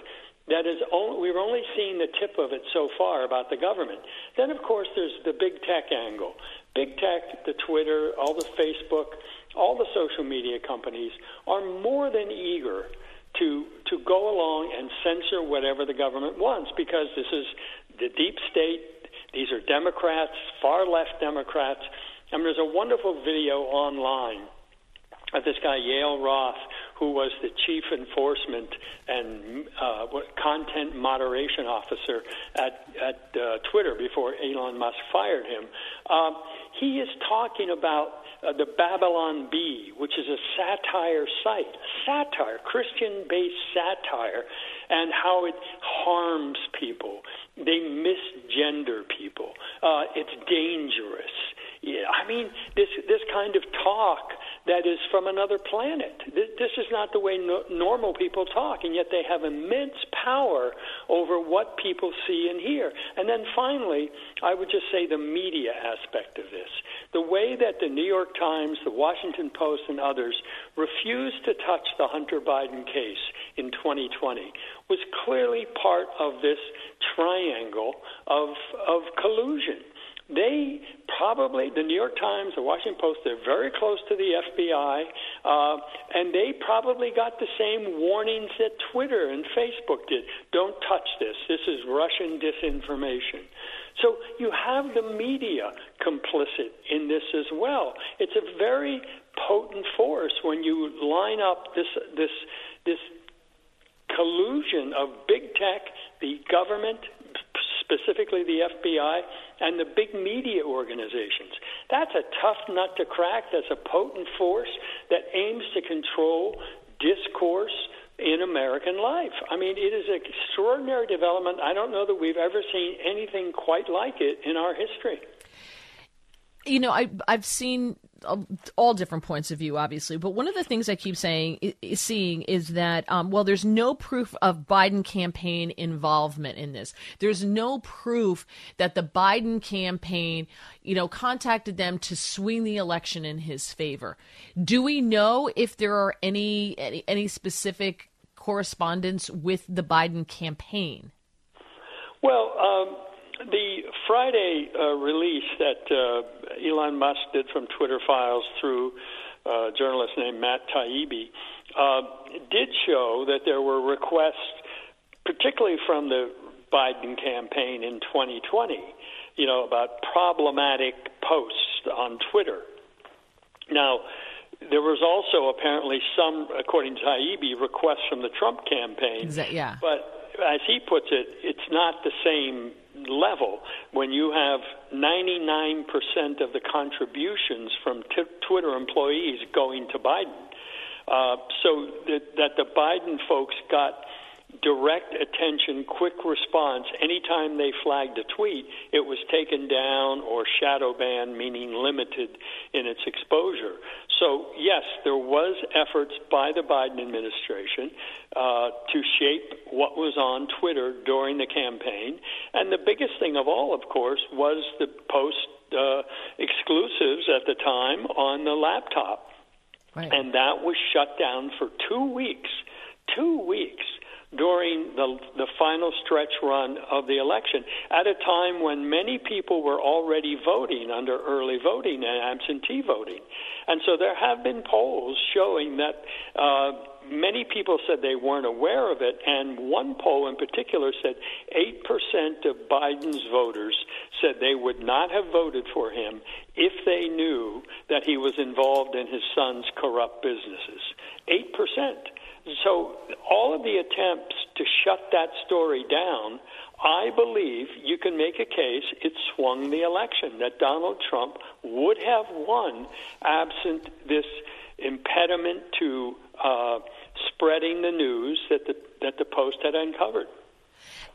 S8: that is only, we've only seen the tip of it so far about the government. Then, of course, there's the big tech angle. Big tech, the Twitter, all the Facebook all the social media companies are more than eager to to go along and censor whatever the government wants because this is the deep state. These are Democrats, far left Democrats. I mean, there's a wonderful video online of this guy Yoel Roth, who was the chief enforcement and uh, content moderation officer at at uh, Twitter before Elon Musk fired him. Uh, he is talking about uh, the Babylon Bee, which is a satire site, satire, Christian based satire, and how it harms people. They misgender people. Uh, it's dangerous. Yeah, I mean, this this kind of talk that is from another planet. This is not the way no, normal people talk, and yet they have immense power over what people see and hear. And then finally, I would just say the media aspect of this. The way that the New York Times, the Washington Post, and others refused to touch the Hunter Biden case in 2020 was clearly part of this triangle of, of collusion they probably, the New York Times, the Washington Post, they're very close to the FBI, uh, and they probably got the same warnings that Twitter and Facebook did. Don't touch this. This is Russian disinformation. So you have the media complicit in this as well. It's a very potent force when you line up this this this collusion of big tech, the government, specifically the FBI, and the big media organizations. That's a tough nut to crack. That's a potent force that aims to control discourse in American life. I mean, it is an extraordinary development. I don't know that we've ever seen anything quite like it in our history.
S2: You know, I, I've seen all different points of view, obviously. But one of the things I keep saying, seeing, is that um, well, there's no proof of Biden campaign involvement in this. There's no proof that the Biden campaign, you know, contacted them to swing the election in his favor. Do we know if there are any any, any specific correspondence with the Biden campaign?
S8: Well. Um the Friday uh, release that uh, Elon Musk did from Twitter files through uh, a journalist named Matt Taibbi uh, did show that there were requests, particularly from the Biden campaign in 2020, you know, about problematic posts on Twitter. Now, there was also apparently some, according to Taibbi, requests from the Trump campaign.
S2: yeah.
S8: But as he puts it, it's not the same level when you have 99% of the contributions from t- Twitter employees going to Biden. Uh, so that, that the Biden folks got direct attention, quick response. Anytime they flagged a tweet, it was taken down or shadow banned, meaning limited in its exposure. So, yes, there was efforts by the Biden administration uh, to shape what was on Twitter during the campaign. And the biggest thing of all, of course, was the post uh, exclusives at the time on the laptop.
S2: Right.
S8: And that was shut down for two weeks. Two weeks during the, the final stretch run of the election at a time when many people were already voting under early voting and absentee voting. And so there have been polls showing that uh, many people said they weren't aware of it, and one poll in particular said 8% of Biden's voters said they would not have voted for him if they knew that he was involved in his son's corrupt businesses. 8%. So all of the attempts to shut that story down, I believe you can make a case it swung the election, that Donald Trump would have won absent this impediment to uh, spreading the news that the, that the Post had uncovered.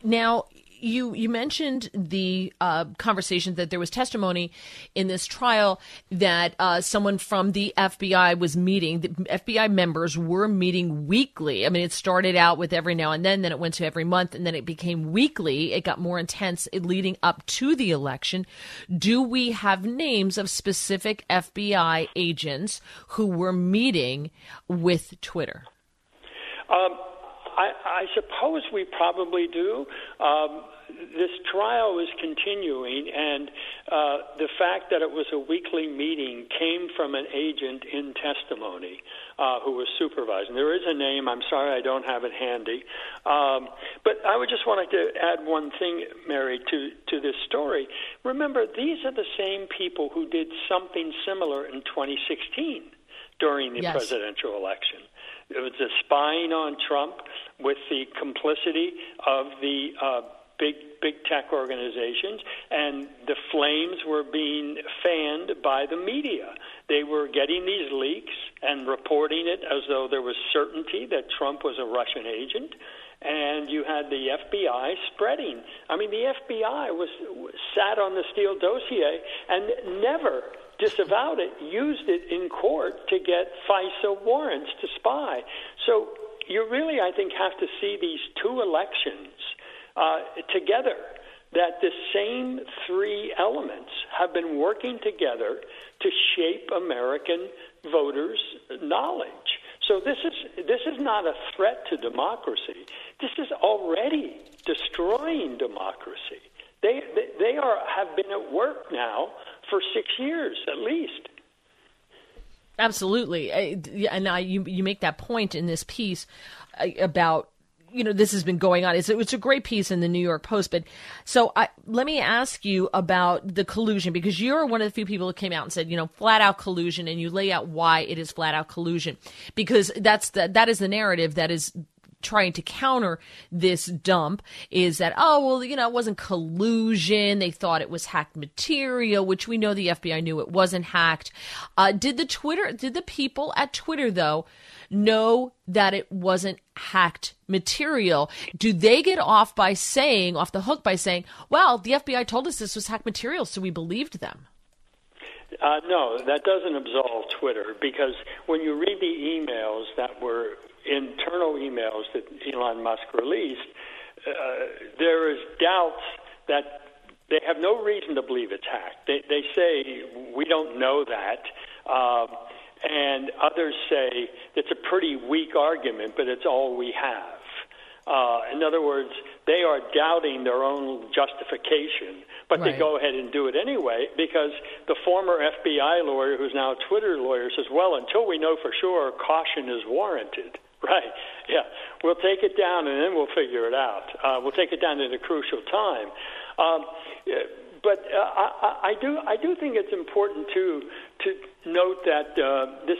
S2: Now, you you mentioned the uh, conversation that there was testimony in this trial that uh, someone from the FBI was meeting. The FBI members were meeting weekly. I mean, it started out with every now and then, then it went to every month, and then it became weekly. It got more intense leading up to the election. Do we have names of specific FBI agents who were meeting with Twitter?
S8: Um, I, I suppose we probably do. Um, this trial is continuing, and uh, the fact that it was a weekly meeting came from an agent in testimony uh, who was supervising. There is a name. I'm sorry I don't have it handy. Um, but I would just wanted to add one thing, Mary, to, to this story. Remember, these are the same people who did something similar in 2016 during the
S2: yes.
S8: presidential election. It was the spying on Trump with the complicity of the uh, big big tech organizations, and the flames were being fanned by the media. They were getting these leaks and reporting it as though there was certainty that Trump was a Russian agent. And you had the FBI spreading. I mean, the FBI was sat on the Steele dossier and never disavowed it, used it in court to get FISA warrants to spy. So you really, I think, have to see these two elections uh, together. That the same three elements have been working together to shape American voters' knowledge. So this is this is not a threat to democracy. This is already destroying democracy. They they are have been at work now for six years at least.
S2: Absolutely, and I, you you make that point in this piece uh, about you know this has been going on. It's it's a great piece in the New York Post. But so I, let me ask you about the collusion because you're one of the few people who came out and said you know flat out collusion, and you lay out why it is flat out collusion because that's the that is the narrative that is trying to counter this dump is that oh well you know it wasn't collusion. They thought it was hacked material which we know the FBI knew it wasn't hacked. Uh, did the Twitter did the people at Twitter though know that it wasn't hacked material? Do they get off by saying off the hook by saying well the FBI told us this was hacked material so we believed them?
S8: Uh, no, that doesn't absolve Twitter because when you read the emails that were internal emails that Elon Musk released, uh, there is doubts that they have no reason to believe it's hacked. They, they say we don't know that, uh, and others say it's a pretty weak argument, but it's all we have. Uh, in other words, they are doubting their own justification, but right. they go ahead and do it anyway because the former FBI lawyer, who's now a Twitter lawyer, says, well, until we know for sure, caution is warranted. *laughs* Right. Yeah. We'll take it down and then we'll figure it out. Uh, we'll take it down at a crucial time. Um, but uh, I, I do I do think it's important to to note that uh, this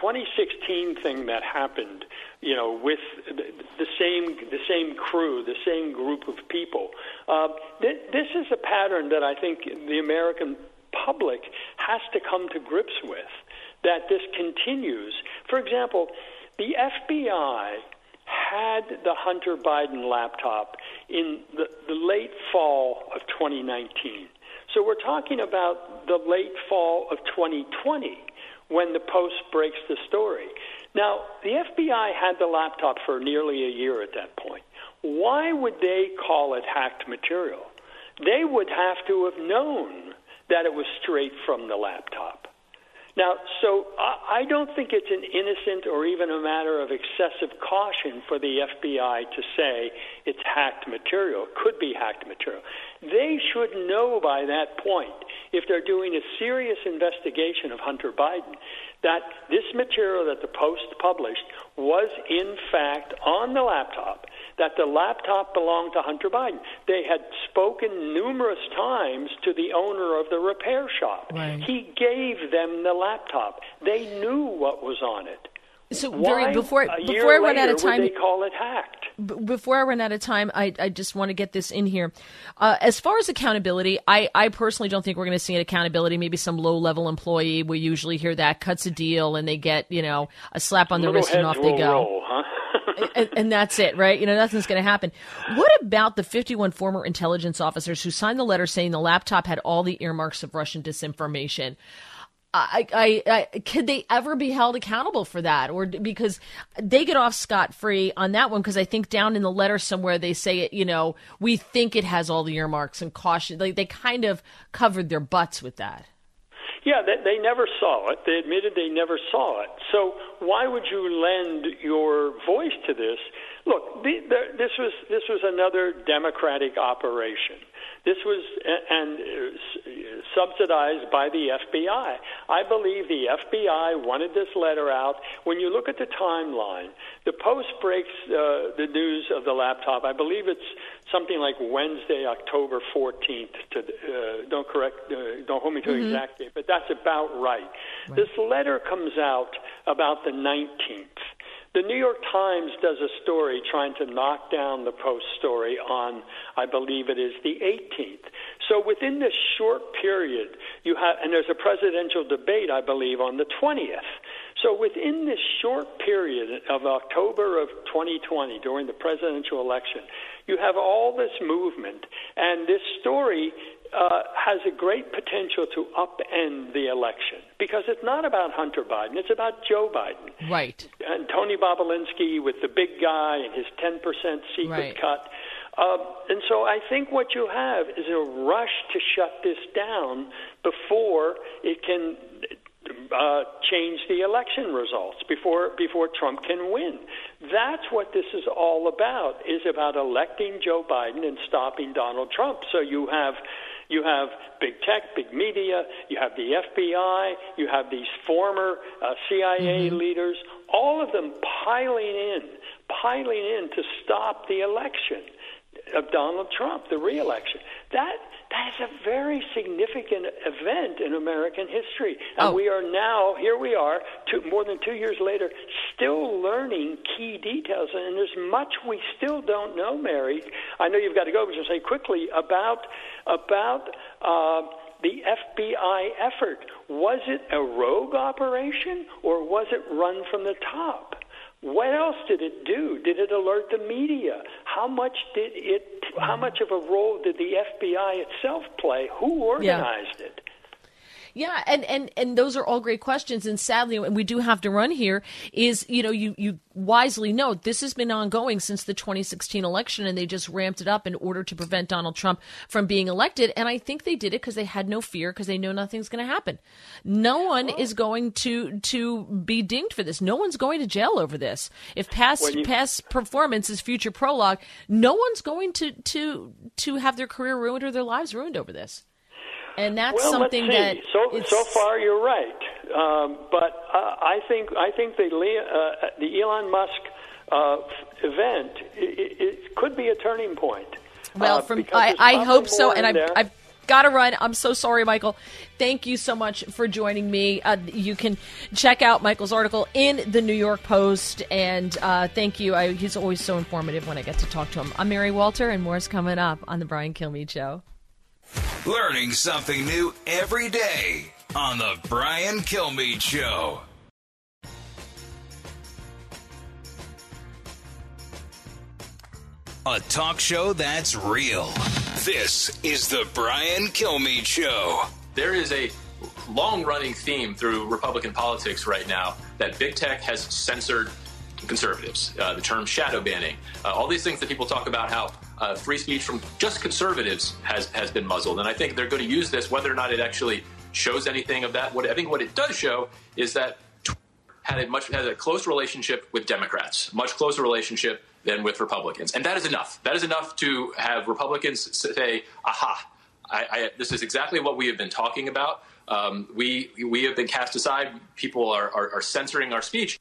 S8: 2016 thing that happened, you know, with the, same the same crew, the same group of people. Uh, th- this is a pattern that I think the American public has to come to grips with. That this continues. For example, the FBI had the Hunter Biden laptop in the, the late fall of 2019. So we're talking about the late fall of 2020 when the Post breaks the story. Now, the FBI had the laptop for nearly a year at that point. Why would they call it hacked material? They would have to have known that it was straight from the laptop. Now, so I don't think it's an innocent or even a matter of excessive caution for the FBI to say it's hacked material, could be hacked material. They should know by that point, if they're doing a serious investigation of Hunter Biden, that this material that the Post published was in fact on the laptop that the laptop belonged to Hunter Biden. They had spoken numerous times to the owner of the repair shop. Right. He gave them the laptop. They knew what was on it.
S2: So before before I run out of time,
S8: they call it hacked.
S2: B- before I run out of time, I, I just want to get this in here. Uh, as far as accountability, I, I personally don't think we're going to see an accountability. Maybe some low level employee, we usually hear that cuts a deal and they get you know a slap on the wrist and off they go.
S8: Roll, huh? *laughs*
S2: and, and, that's it, right? You know, nothing's going to happen. What about the 51 former intelligence officers who signed the letter saying the laptop had all the earmarks of Russian disinformation? I, I, I, could they ever be held accountable for that, or because they get off scot free on that one? Because I think down in the letter somewhere they say it. You know, we think it has all the earmarks and caution. Like they kind of covered their butts with that.
S8: Yeah, they, they never saw it. They admitted they never saw it. So why would you lend your voice to this? Look, the, the, this was this was another democratic operation. This was and uh, subsidized by the FBI. I believe the FBI wanted this letter out. When you look at the timeline, the Post breaks uh, the news of the laptop. I believe it's something like Wednesday, October 14th. To uh, don't correct, uh, don't hold me to mm-hmm. exact date, but that's about right. right. This letter comes out about the 19th. The New York Times does a story trying to knock down the Post story on, I believe it is the 18th. So within this short period, you have, and there's a presidential debate, I believe, on the 20th. So within this short period of October of 2020, during the presidential election, you have all this movement, and this story uh, has a great potential to upend the election because it's not about Hunter Biden, it's about Joe Biden.
S2: Right.
S8: Tony Bobulinski with the big guy and his 10% secret right. cut. Um, and so I think what you have is a rush to shut this down before it can uh, change the election results before before Trump can win. That's what this is all about. Is about electing Joe Biden and stopping Donald Trump. So you have you have big tech, big media, you have the FBI, you have these former uh, CIA mm-hmm. leaders, all of them piling in, piling in to stop the election of Donald Trump, the reelection. That that is a very significant event in American history. And oh. we are now, here we are, two, more than two years later, still learning key details. And there's much we still don't know, Mary. I know you've got to go, but just say quickly about, about uh, the FBI effort. Was it a rogue operation or was it run from the top? What else did it do? Did it alert the media? How much did it? How much of a role did the FBI itself play? Who organized yeah. it?
S2: Yeah, and, and and those are all great questions. And sadly, and we do have to run here. Is you know you you wisely note this has been ongoing since the 2016 election, and they just ramped it up in order to prevent Donald Trump from being elected. And I think they did it because they had no fear because they know nothing's going to happen. No one oh. is going to to be dinged for this. No one's going to jail over this. If past you- past performance is future prologue, no one's going to to to have their career ruined or their lives ruined over this and that's
S8: well,
S2: something
S8: that
S2: so
S8: so far you're right. Um, but uh, I think I think the uh, the Elon Musk uh, event it, it, could be a turning point.
S2: Well,
S8: uh,
S2: from I, I hope so, and I've, I've got to run. I'm so sorry, Michael. Thank you so much for joining me. Uh, you can check out Michael's article in the New York Post, and uh, thank you. I, he's always so informative when I get to talk to him. I'm Mary Walter, and more's coming up on the Brian Kilmeade Show.
S1: Learning something new every day on The Brian Kilmeade Show. A talk show that's real. This is The Brian Kilmeade Show.
S9: There is a long running theme through Republican politics right now that big tech has censored conservatives. Uh, the term shadow banning, uh, all these things that people talk about how uh, free speech from just conservatives has has been muzzled, and I think they're going to use this whether or not it actually shows anything of that. What I think what it does show is that had a much had a close relationship with Democrats, much closer relationship than with Republicans, and that is enough. That is enough to have Republicans say, "Aha." I, I, this is exactly what we have been talking about. Um, we we have been cast aside. People are, are, are censoring our speech.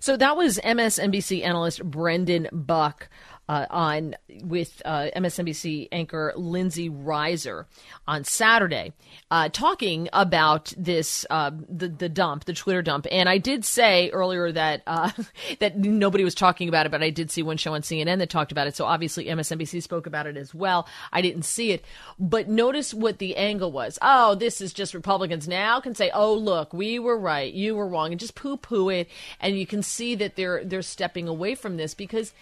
S2: So that was MSNBC analyst Brendan Buck uh, on with uh, MSNBC anchor Lindsey Reiser on Saturday, uh, talking about this uh, the the dump, the Twitter dump. And I did say earlier that uh, *laughs* that nobody was talking about it, but I did see one show on CNN that talked about it. So obviously MSNBC spoke about it as well. I didn't see it, but notice what the angle was. Oh, this is just Republicans now can say, "Oh, look, we were right, you were wrong," and just poo poo it. And you can see that they're they're stepping away from this because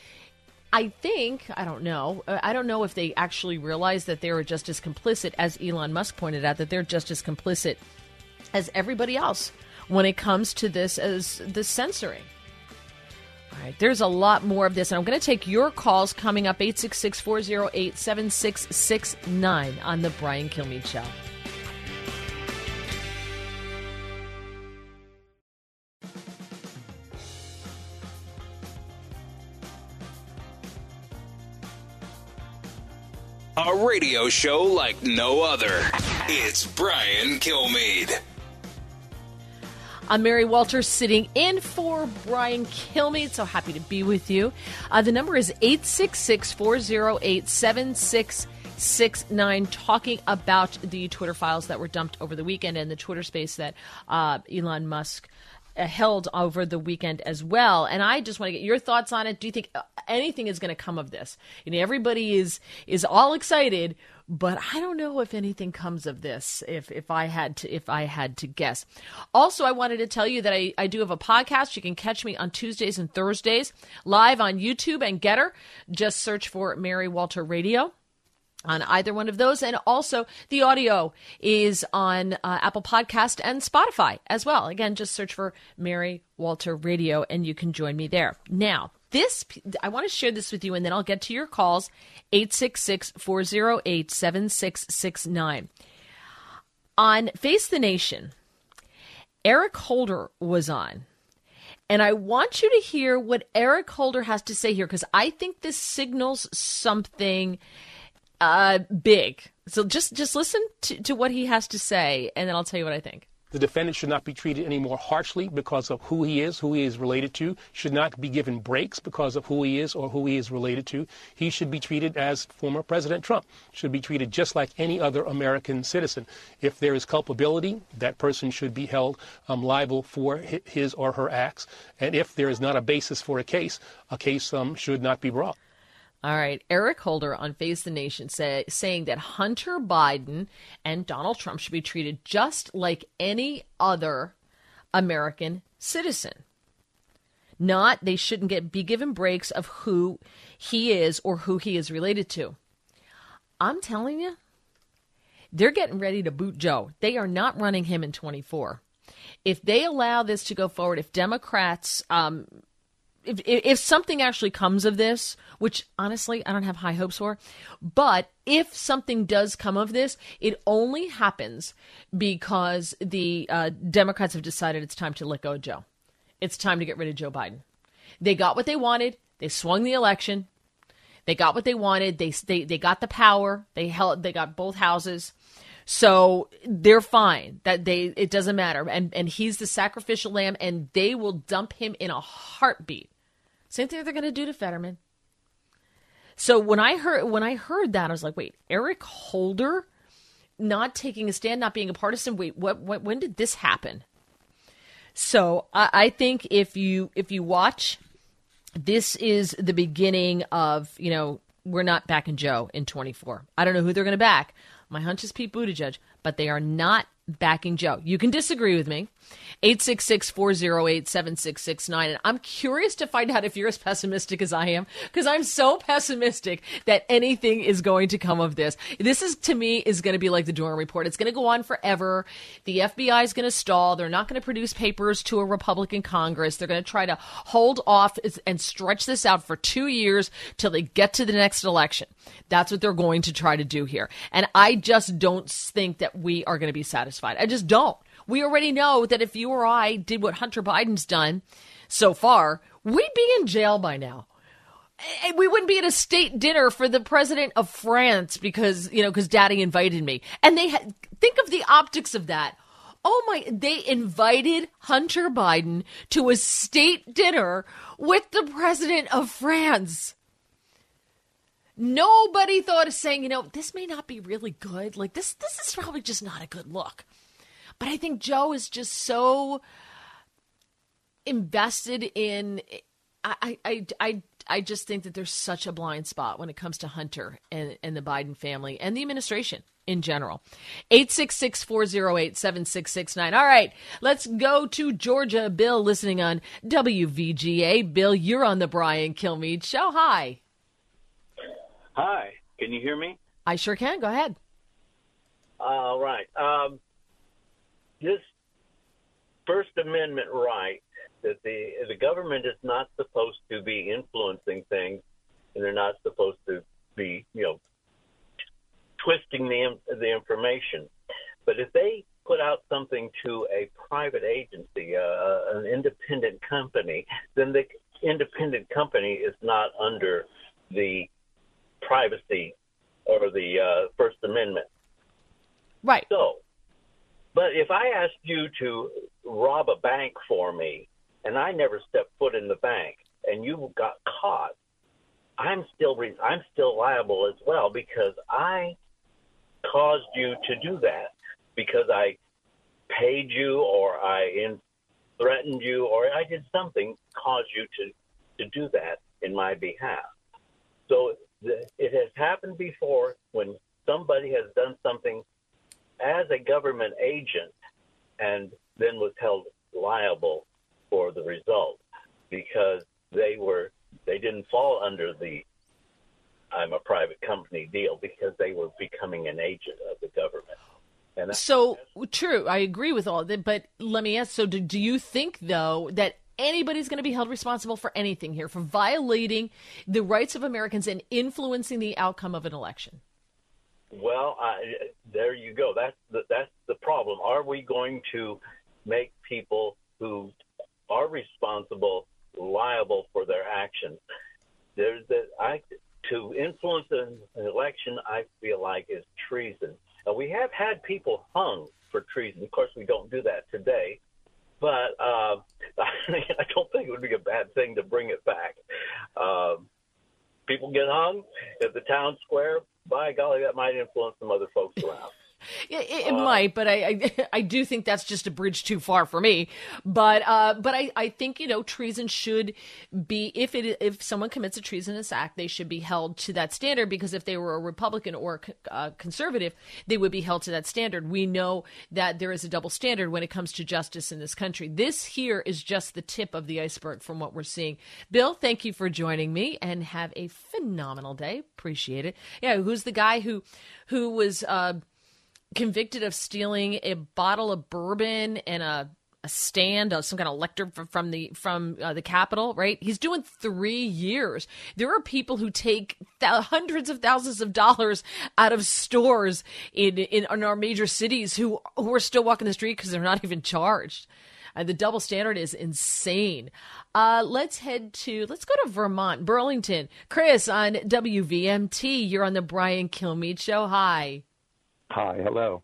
S2: I think, I don't know, uh, I don't know if they actually realize that they are just as complicit as Elon Musk pointed out, that they're just as complicit as everybody else when it comes to this as the censoring. All right, there's a lot more of this, and I'm going to take your calls coming up 866 408 7669 on The Brian Kilmeade Show.
S1: A radio show like no other. It's Brian Kilmeade.
S2: I'm Mary Walters sitting in for Brian Kilmeade. So happy to be with you. Uh, the number is 866 408 7669, talking about the Twitter files that were dumped over the weekend and the Twitter space that uh, Elon Musk held over the weekend as well. And I just want to get your thoughts on it. Do you think uh, anything is going to come of this? You know, everybody is is all excited, but I don't know if anything comes of this. If if I had to if I had to guess. Also, I wanted to tell you that I, I do have a podcast. You can catch me on Tuesdays and Thursdays live on YouTube and Gettr. Just search for Mary Walter Radio on either one of those. And also, the audio is on uh, Apple Podcast and Spotify as well. Again, just search for Mary Walter Radio and you can join me there. Now, this, I want to share this with you and then I'll get to your calls 866 408 7669. On Face the Nation, Eric Holder was on. And I want you to hear what Eric Holder has to say here because I think this signals something uh, big. So just just listen to, to what he has to say, and then I'll tell you what I think.
S10: The defendant should not be treated any more harshly because of who he is, who he is related to, should not be given breaks because of who he is or who he is related to. He should be treated as former President Trump, should be treated just like any other American citizen. If there is culpability, that person should be held um, liable for his or her acts. And if there is not a basis for a case, a case um, should not be brought.
S2: All right. Eric Holder on Face the Nation say, saying that Hunter Biden and Donald Trump should be treated just like any other American citizen. Not they shouldn't get be given breaks of who he is or who he is related to. I'm telling you, they're getting ready to boot Joe. They are not running him in 24. If they allow this to go forward, if Democrats, um, if, if something actually comes of this, which honestly I don't have high hopes for, but if something does come of this, it only happens because the uh, Democrats have decided it's time to let go of Joe. It's time to get rid of Joe Biden. They got what they wanted. They swung the election. They got what they wanted. They they they got the power. They held. They got both houses. So they're fine. That they it doesn't matter. And and he's the sacrificial lamb, and they will dump him in a heartbeat. Same thing they're going to do to Fetterman. So when I heard when I heard that, I was like, wait, Eric Holder not taking a stand, not being a partisan. Wait, what? what when did this happen? So I, I think if you if you watch, this is the beginning of you know we're not backing Joe in 24. I don't know who they're going to back. My hunch is Pete Buttigieg, but they are not backing Joe. You can disagree with me. 866 408 7669. And I'm curious to find out if you're as pessimistic as I am, because I'm so pessimistic that anything is going to come of this. This is, to me, is going to be like the Durham report. It's going to go on forever. The FBI is going to stall. They're not going to produce papers to a Republican Congress. They're going to try to hold off and stretch this out for two years till they get to the next election. That's what they're going to try to do here. And I just don't think that we are going to be satisfied. I just don't. We already know that if you or I did what Hunter Biden's done so far, we'd be in jail by now. Eh, we wouldn't be at a state dinner for the president of France because, you know, because daddy invited me. And they think of the optics of that. Oh my, they invited Hunter Biden to a state dinner with the president of France. Nobody thought of saying, you know, this may not be really good. Like this, this is probably just not a good look. But I think Joe is just so invested in. I, I, I, I just think that there's such a blind spot when it comes to Hunter and, and the Biden family and the administration in general. 866 408 7669. All right, let's go to Georgia. Bill listening on WVGA. Bill, you're on the Brian Kilmeade show. Hi.
S11: Hi. Can you hear me?
S2: I sure can. Go ahead.
S11: All right. Um, this First Amendment right that the the government is not supposed to be influencing things, and they're not supposed to be, you know, twisting the the information. But if they put out something to a private agency, uh, an independent company, then the independent company is not under the privacy or the uh, First Amendment.
S2: Right.
S11: So but if I asked you to rob a bank for me and I never stepped foot in the bank and you got caught, I'm still re- I'm still liable as well because I caused you to do that because I paid you or I in- threatened you or I did something caused you to to do that in my behalf. So it has happened before when somebody has done something as a government agent and then was held liable for the result because they were they didn't fall under the I'm a private company deal because they were becoming an agent of the government.
S2: And so true, I agree with all that. But let me ask: So, do, do you think though that anybody's going to be held responsible for anything here for violating the rights of Americans and influencing the outcome of an election?
S11: Well, I, there you go. That's the, that's the problem. Are we going to make people who are responsible liable for their actions? There's that I to influence an election. I feel like is treason. We have had people hung for treason. Of course, we don't do that today, but uh, *laughs* I don't think it would be a bad thing to bring it back. Um, people get hung at the town square by golly, that might influence some other folks around.
S2: It, it uh, might, but I, I, *laughs* I do think that's just a bridge too far for me. But uh, but I, I think you know treason should be if it if someone commits a treasonous act, they should be held to that standard because if they were a Republican or uh, conservative, they would be held to that standard. We know that there is a double standard when it comes to justice in this country. This here is just the tip of the iceberg from what we're seeing. Bill, thank you for joining me and have a phenomenal day. Appreciate it. Yeah, who's the guy who who was uh, convicted of stealing a bottle of bourbon and a a stand, uh, some kind of lector from the from uh, the Capitol, right? He's doing three years. There are people who take th- hundreds of thousands of dollars out of stores in, in, in our major cities who who are still walking the street because they're not even charged. Uh, the double standard is insane. Uh, let's head to let's go to Vermont, Burlington. Chris on WVMT. You're on the Brian Kilmeade show. Hi.
S12: Hi. Hello.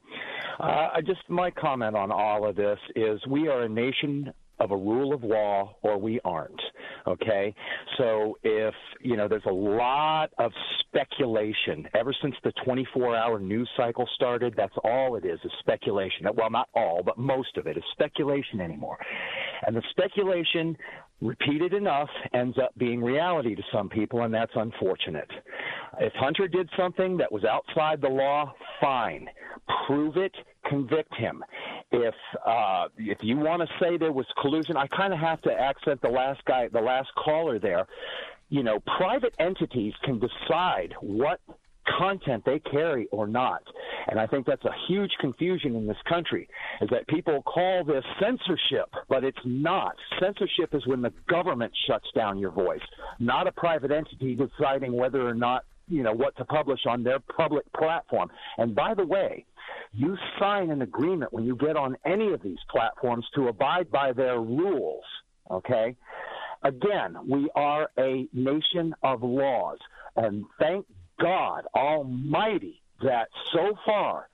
S12: Uh, I just my comment on all of this is we are a nation of a rule of law or we aren't. Okay? So if, you know, there's a lot of speculation ever since the 24 hour news cycle started, that's all it is, is speculation. Well, not all, but most of it is speculation anymore. And the speculation repeated enough ends up being reality to some people, and that's unfortunate. If Hunter did something that was outside the law, fine. Prove it, convict him. If uh, if you want to say there was collusion, I kind of have to accent the last guy, the last caller there. You know, private entities can decide what content they carry or not. And I think that's a huge confusion in this country is that people call this censorship, but it's not. Censorship is when the government shuts down your voice, not a private entity deciding whether or not, you know, what to publish on their public platform. And by the way, you sign an agreement when you get on any of these platforms to abide by their rules, okay? Again, we are a nation of laws. And thank God Almighty that so far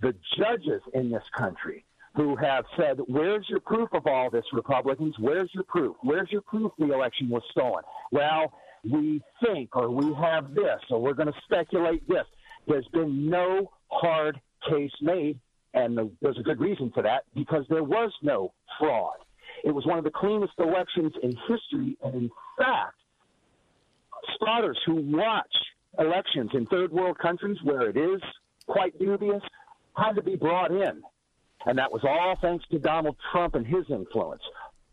S12: the judges in this country who have said, Where's your proof of all this, Republicans? Where's your proof? Where's your proof the election was stolen? Well, we think, or we have this, or we're going to speculate this. There's been no hard case made, and there's a good reason for that because there was no fraud. It was one of the cleanest elections in history, and in fact, spotters who watch elections in third world countries where it is quite dubious had to be brought in. And that was all thanks to Donald Trump and his influence.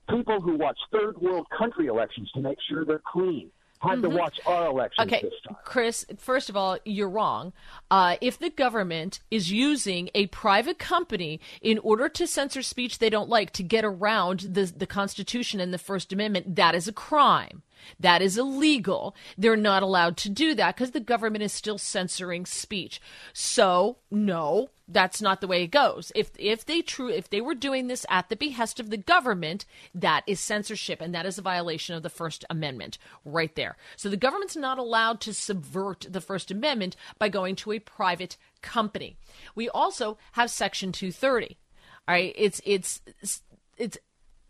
S12: People who watch third world country elections to make sure they're clean had mm-hmm. to watch our elections
S2: okay. Chris, first of all, you're wrong. Uh, if the government is using a private company in order to censor speech they don't like to get around the, the Constitution and the First Amendment, that is a crime. That is illegal. They're not allowed to do that because the government is still censoring speech. So, no, that's not the way it goes. If if they true if they were doing this at the behest of the government, that is censorship and that is a violation of the First Amendment right there. So the government's not allowed to subvert the First Amendment by going to a private company. We also have Section 230. All right, it's it's it's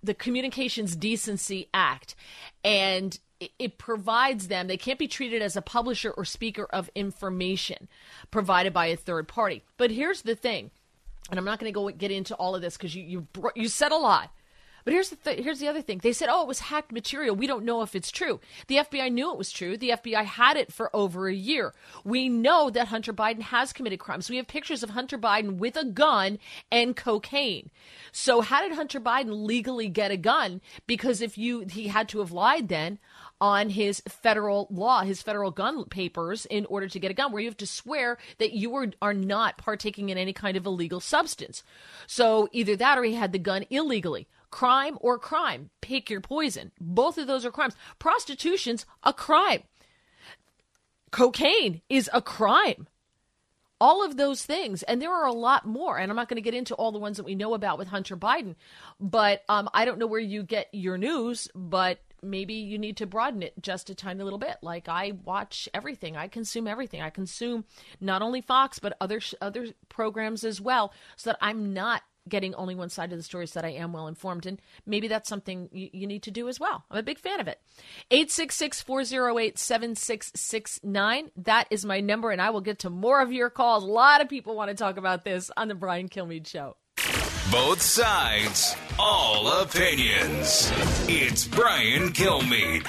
S2: the Communications Decency Act, and it provides them they can't be treated as a publisher or speaker of information provided by a third party. But here's the thing, and I'm not going to go get into all of this because you you you said a lot. But here's the th- here's the other thing. They said, "Oh, it was hacked material. We don't know if it's true." The FBI knew it was true. The FBI had it for over a year. We know that Hunter Biden has committed crimes. We have pictures of Hunter Biden with a gun and cocaine. So, how did Hunter Biden legally get a gun? Because if you he had to have lied then on his federal law, his federal gun papers in order to get a gun, where you have to swear that you are, are not partaking in any kind of illegal substance. So either that or he had the gun illegally crime or crime. Pick your poison. Both of those are crimes. Prostitution's a crime. Cocaine is a crime. All of those things. And there are a lot more. And I'm not going to get into all the ones that we know about with Hunter Biden. But um, I don't know where you get your news, but maybe you need to broaden it just a tiny little bit. Like I watch everything, I consume everything. I consume not only Fox but other other programs as well, so that I'm not getting only one side of the story so that I am well informed. And maybe that's something you, you need to do as well. I'm a big fan of it. 866 408 7669. That is my number, and I will get to more of your calls. A lot of people want to talk about this on The Brian Kilmeade Show.
S1: Both sides, all opinions. It's Brian Kilmeade.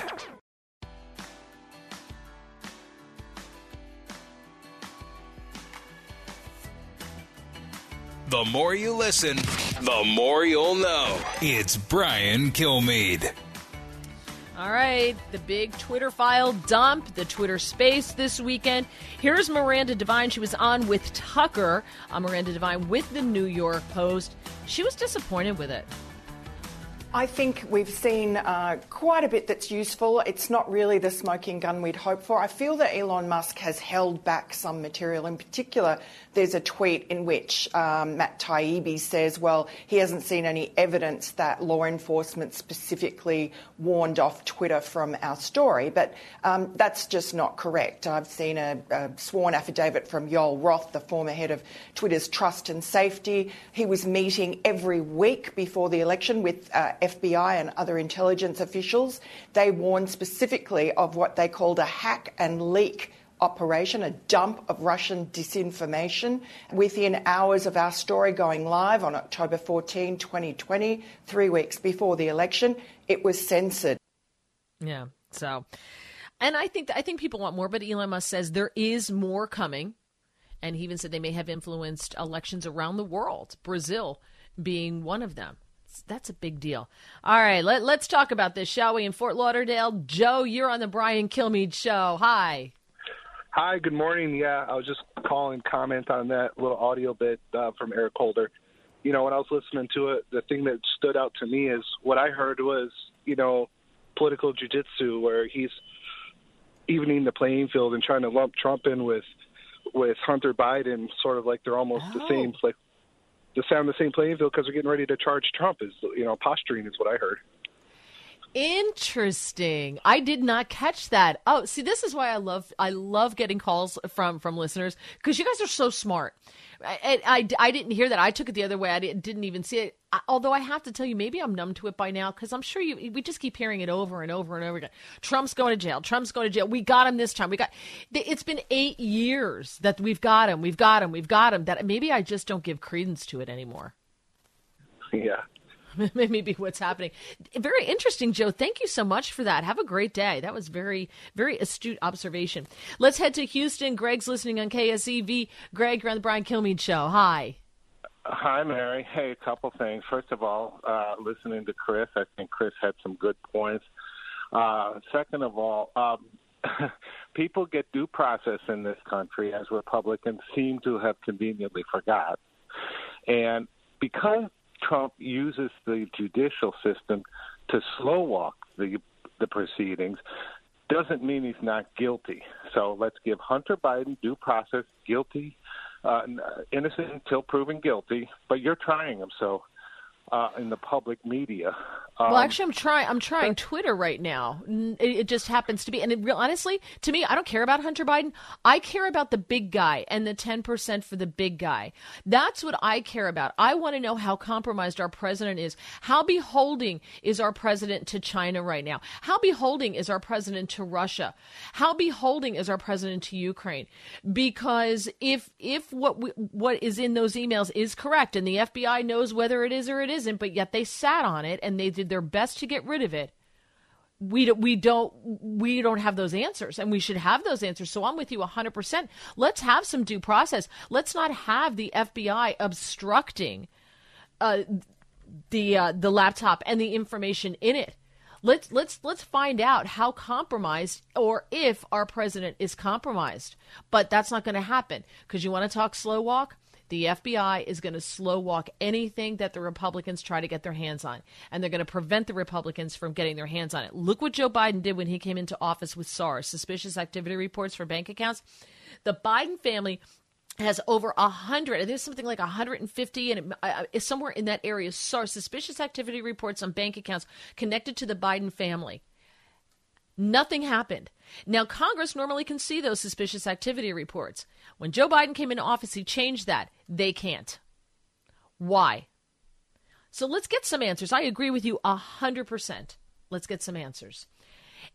S1: The more you listen, the more you'll know. It's Brian Kilmeade.
S2: All right, the big Twitter file dump, the Twitter space this weekend. Here's Miranda Devine. She was on with Tucker, uh, Miranda Devine with the New York Post. She was disappointed with it.
S13: I think we've seen uh, quite a bit that's useful. It's not really the smoking gun we'd hope for. I feel that Elon Musk has held back some material. In particular, there's a tweet in which um, Matt Taibbi says, well, he hasn't seen any evidence that law enforcement specifically warned off Twitter from our story. But um, that's just not correct. I've seen a, a sworn affidavit from Yoel Roth, the former head of Twitter's trust and safety. He was meeting every week before the election with uh, FBI and other intelligence officials. They warned specifically of what they called a hack and leak operation, a dump of Russian disinformation. Within hours of our story going live on October 14, 2020, three weeks before the election, it was censored.
S2: Yeah. So, and I think I think people want more, but Elon Musk says there is more coming, and he even said they may have influenced elections around the world, Brazil being one of them that's a big deal. All right, let, let's talk about this, shall we? In Fort Lauderdale, Joe, you're on the Brian Kilmeade show. Hi.
S14: Hi, good morning. Yeah, I was just calling comment on that little audio bit uh, from Eric Holder. You know, when I was listening to it, the thing that stood out to me is what I heard was, you know, political jujitsu, where he's evening the playing field and trying to lump Trump in with with Hunter Biden, sort of like they're almost oh. the same, like to sound the same playing field because they're getting ready to charge Trump. Is you know posturing is what I heard.
S2: Interesting. I did not catch that. Oh, see, this is why I love I love getting calls from from listeners because you guys are so smart. I, I, I, didn't hear that. I took it the other way. I didn't, even see it. I, although I have to tell you, maybe I'm numb to it by now because I'm sure you. We just keep hearing it over and over and over again. Trump's going to jail. Trump's going to jail. We got him this time. We got. It's been eight years that we've got him. We've got him. We've got him. That maybe I just don't give credence to it anymore.
S14: Yeah. *laughs*
S2: maybe what's happening. Very interesting, Joe. Thank you so much for that. Have a great day. That was very, very astute observation. Let's head to Houston. Greg's listening on KSEV. Greg, you're on the Brian Kilmeade Show. Hi.
S15: Hi, Mary. Hey, a couple things. First of all, uh, listening to Chris, I think Chris had some good points. Uh, second of all, um, *laughs* people get due process in this country, as Republicans seem to have conveniently forgot. And because Trump uses the judicial system to slow walk the the proceedings doesn't mean he's not guilty. So let's give Hunter Biden due process, guilty, uh, innocent until proven guilty, but you're trying him. So uh, in the public media.
S2: Um, well, actually, I'm trying. I'm trying Twitter right now. It, it just happens to be, and it, real honestly, to me, I don't care about Hunter Biden. I care about the big guy and the 10 percent for the big guy. That's what I care about. I want to know how compromised our president is. How beholding is our president to China right now? How beholding is our president to Russia? How beholding is our president to Ukraine? Because if if what we, what is in those emails is correct, and the FBI knows whether it is or it isn't, but yet they sat on it and they did their best to get rid of it. We don't, we don't we don't have those answers and we should have those answers. So I'm with you 100%. Let's have some due process. Let's not have the FBI obstructing uh, the uh, the laptop and the information in it. Let's let's let's find out how compromised or if our president is compromised. But that's not going to happen because you want to talk slow walk the FBI is going to slow walk anything that the Republicans try to get their hands on, and they're going to prevent the Republicans from getting their hands on it. Look what Joe Biden did when he came into office with SARS, suspicious activity reports for bank accounts. The Biden family has over a hundred. There's something like 150, and it, uh somewhere in that area. SARS, suspicious activity reports on bank accounts connected to the Biden family. Nothing happened. Now, Congress normally can see those suspicious activity reports. When Joe Biden came into office, he changed that. They can't. Why? So let's get some answers. I agree with you 100%. Let's get some answers.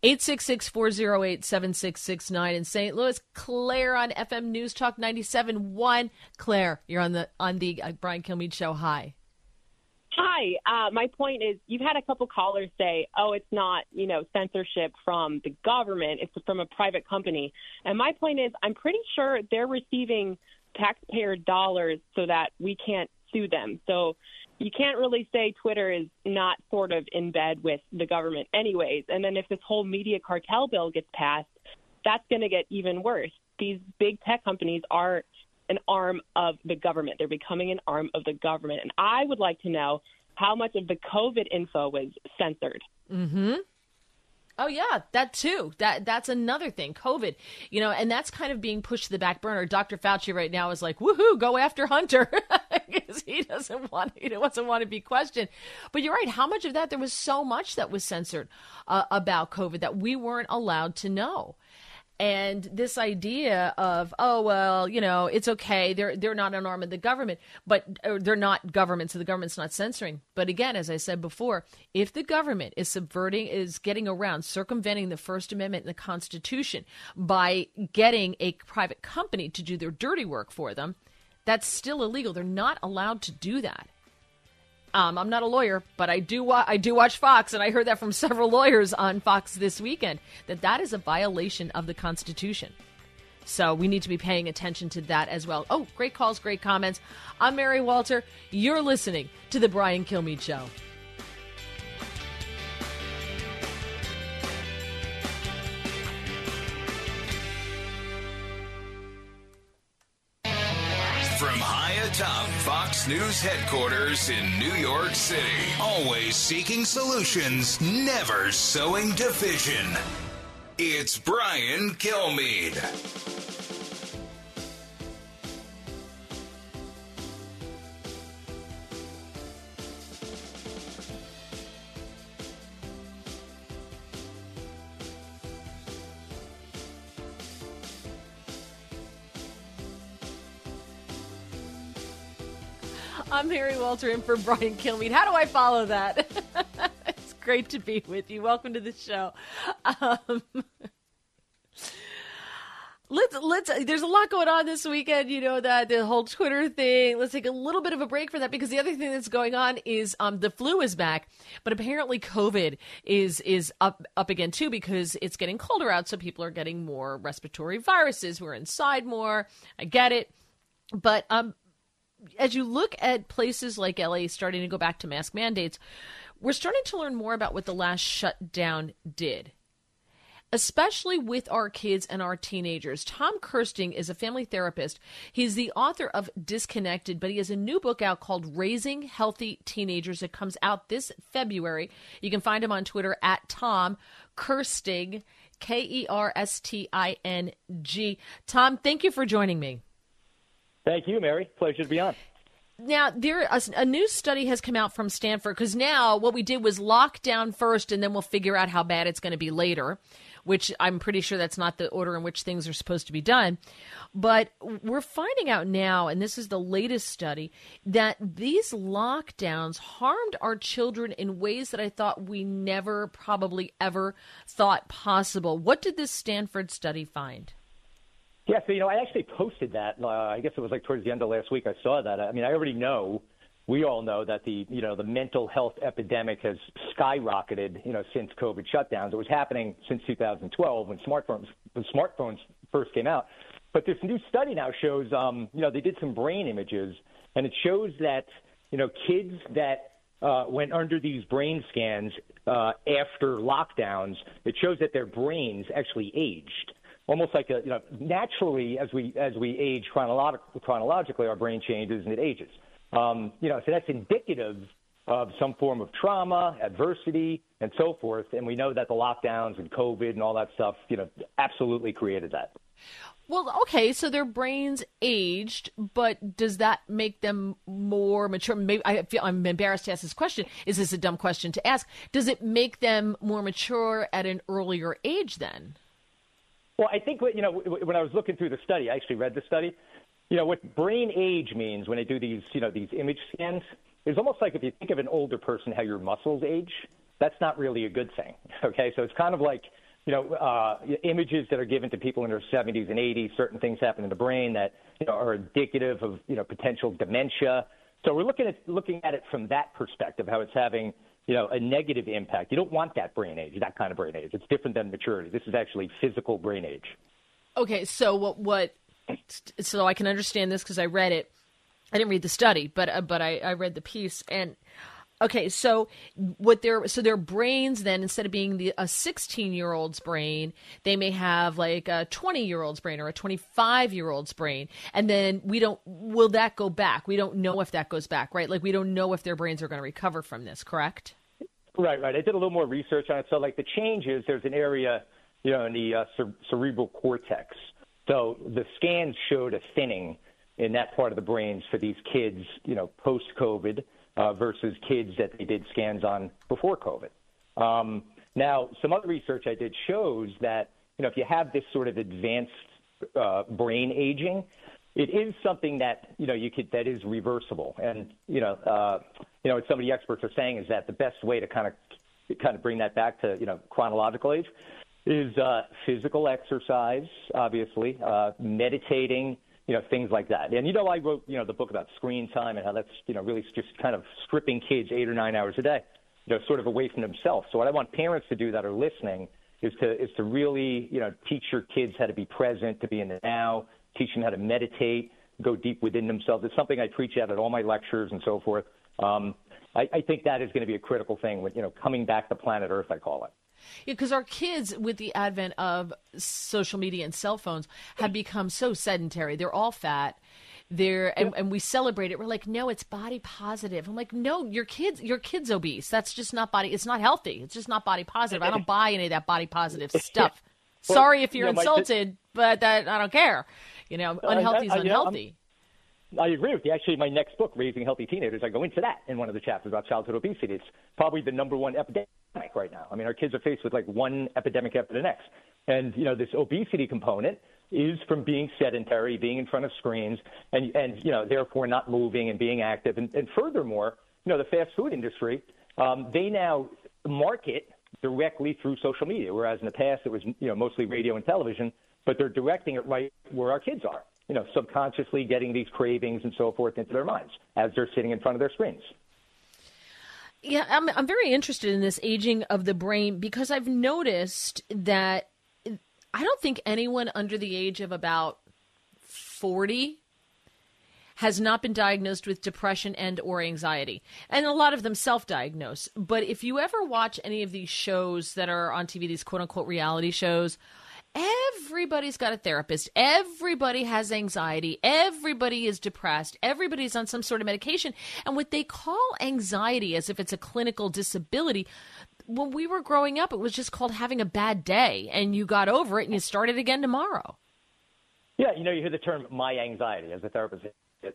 S2: 866 408 7669 in St. Louis. Claire on FM News Talk 97.1. Claire, you're on the on the uh, Brian Kilmeade show. Hi.
S16: Hi. Uh, my point is, you've had a couple callers say, "Oh, it's not, you know, censorship from the government; it's from a private company." And my point is, I'm pretty sure they're receiving taxpayer dollars so that we can't sue them. So you can't really say Twitter is not sort of in bed with the government, anyways. And then if this whole media cartel bill gets passed, that's going to get even worse. These big tech companies are an arm of the government. They're becoming an arm of the government. And I would like to know how much of the COVID info was censored.
S2: Mm-hmm. Oh yeah, that too. That that's another thing. COVID, you know, and that's kind of being pushed to the back burner. Dr. Fauci right now is like, "Woohoo, go after Hunter," *laughs* because he doesn't want he doesn't want to be questioned. But you're right. How much of that there was so much that was censored uh, about COVID that we weren't allowed to know. And this idea of, oh well, you know, it's okay. They're they're not an arm of the government, but uh, they're not government, so the government's not censoring. But again, as I said before, if the government is subverting, is getting around, circumventing the First Amendment and the Constitution by getting a private company to do their dirty work for them, that's still illegal. They're not allowed to do that. Um, I'm not a lawyer, but I do wa- I do watch Fox, and I heard that from *laughs* several lawyers on Fox this weekend that that is a violation of the Constitution. So we need to be paying attention to that as well. Oh, great calls, great comments. I'm Mary Walter. You're listening to the Brian Kilmeade Show.
S1: Atop Fox News headquarters in New York City, always seeking solutions, never sowing division. It's Brian Kilmeade.
S2: I'm Mary Walter in for Brian Kilmeade. How do I follow that? *laughs* it's great to be with you. Welcome to the show. Um, *laughs* let's let's. There's a lot going on this weekend. You know that the whole Twitter thing. Let's take a little bit of a break from that because the other thing that's going on is um, the flu is back, but apparently COVID is is up up again too because it's getting colder out, so people are getting more respiratory viruses. We're inside more. I get it, but um as you look at places like LA starting to go back to mask mandates, we're starting to learn more about what the last shutdown did. Especially with our kids and our teenagers. Tom Kersting is a family therapist. He's the author of Disconnected, but he has a new book out called Raising Healthy Teenagers. It comes out this February. You can find him on Twitter at Tom Kersting, K E R S T I N G. Tom, thank you for joining me.
S17: Thank you, Mary. Pleasure to be on.
S2: Now, there a, a new study has come out from Stanford because now what we did was lock down first, and then we'll figure out how bad it's going to be later. Which I'm pretty sure that's not the order in which things are supposed to be done. But we're finding out now, and this is the latest study, that these lockdowns harmed our children in ways that I thought we never, probably ever thought possible. What did this Stanford study find?
S17: Yeah, so you know, I actually posted that. Uh, I guess it was like towards the end of last week. I saw that. I mean, I already know. We all know that the you know the mental health epidemic has skyrocketed. You know, since COVID shutdowns. It was happening since 2012 when smartphones when smartphones first came out. But this new study now shows, um, you know, they did some brain images, and it shows that you know kids that uh, went under these brain scans uh, after lockdowns, it shows that their brains actually aged almost like a you know naturally as we as we age chronolog- chronologically our brain changes and it ages um, you know so that's indicative of some form of trauma adversity and so forth and we know that the lockdowns and covid and all that stuff you know absolutely created that
S2: well, okay, so their brains aged, but does that make them more mature? Maybe I feel I'm embarrassed to ask this question. Is this a dumb question to ask? Does it make them more mature at an earlier age then?
S17: Well, I think you know when I was looking through the study, I actually read the study. You know what brain age means when they do these you know these image scans is almost like if you think of an older person how your muscles age. That's not really a good thing. *laughs* Okay, so it's kind of like you know uh, images that are given to people in their 70s and 80s. Certain things happen in the brain that you know are indicative of you know potential dementia. So we're looking at looking at it from that perspective, how it's having you know, a negative impact. You don't want that brain age, that kind of brain age. It's different than maturity. This is actually physical brain age.
S2: Okay, so what what so I can understand this because I read it. I didn't read the study, but uh, but I, I read the piece and Okay, so what their so their brains then instead of being the a 16 year old's brain, they may have like a 20 year old's brain or a 25 year old's brain, and then we don't will that go back? We don't know if that goes back, right? Like we don't know if their brains are going to recover from this, correct?
S17: Right, right. I did a little more research on it. So like the changes, there's an area, you know, in the uh, cer- cerebral cortex. So the scans showed a thinning in that part of the brains for these kids, you know, post COVID uh, versus kids that they did scans on before COVID. Um, now, some other research I did shows that you know if you have this sort of advanced uh, brain aging, it is something that you know you could that is reversible. And you know, uh, you know what some of the experts are saying is that the best way to kind of kind of bring that back to you know chronological age is uh, physical exercise, obviously, uh, meditating, you know, things like that. And you know, I wrote, you know, the book about screen time and how that's, you know, really just kind of stripping kids eight or nine hours a day, you know, sort of away from themselves. So what I want parents to do that are listening is to is to really, you know, teach your kids how to be present, to be in the now, teach them how to meditate, go deep within themselves. It's something I preach at at all my lectures and so forth. Um, I, I think that is going to be a critical thing with, you know, coming back to planet Earth, I call it.
S2: Yeah, because our kids, with the advent of social media and cell phones, have become so sedentary. They're all fat. They're and, and we celebrate it. We're like, no, it's body positive. I'm like, no, your kids, your kids obese. That's just not body. It's not healthy. It's just not body positive. I don't *laughs* buy any of that body positive *laughs* stuff. well, Sorry if you're insulted, t- but that I don't care. You know, unhealthy is unhealthy.
S17: I agree with you. Actually, my next book, Raising Healthy Teenagers, I go into that in one of the chapters about childhood obesity. It's probably the number one epidemic right now. I mean, our kids are faced with like one epidemic after the next. And, you know, this obesity component is from being sedentary, being in front of screens, and, and you know, therefore not moving and being active. And, and furthermore, you know, the fast food industry, um, they now market directly through social media, whereas in the past it was, you know, mostly radio and television, but they're directing it right where our kids are you know, subconsciously getting these cravings and so forth into their minds as they're sitting in front of their screens.
S2: Yeah, I'm I'm very interested in this aging of the brain because I've noticed that I don't think anyone under the age of about 40 has not been diagnosed with depression and or anxiety and a lot of them self-diagnose but if you ever watch any of these shows that are on tv these quote unquote reality shows Everybody's got a therapist. Everybody has anxiety. Everybody is depressed. Everybody's on some sort of medication. And what they call anxiety, as if it's a clinical disability, when we were growing up, it was just called having a bad day, and you got over it and you started again tomorrow.
S17: Yeah, you know, you hear the term my anxiety as a therapist.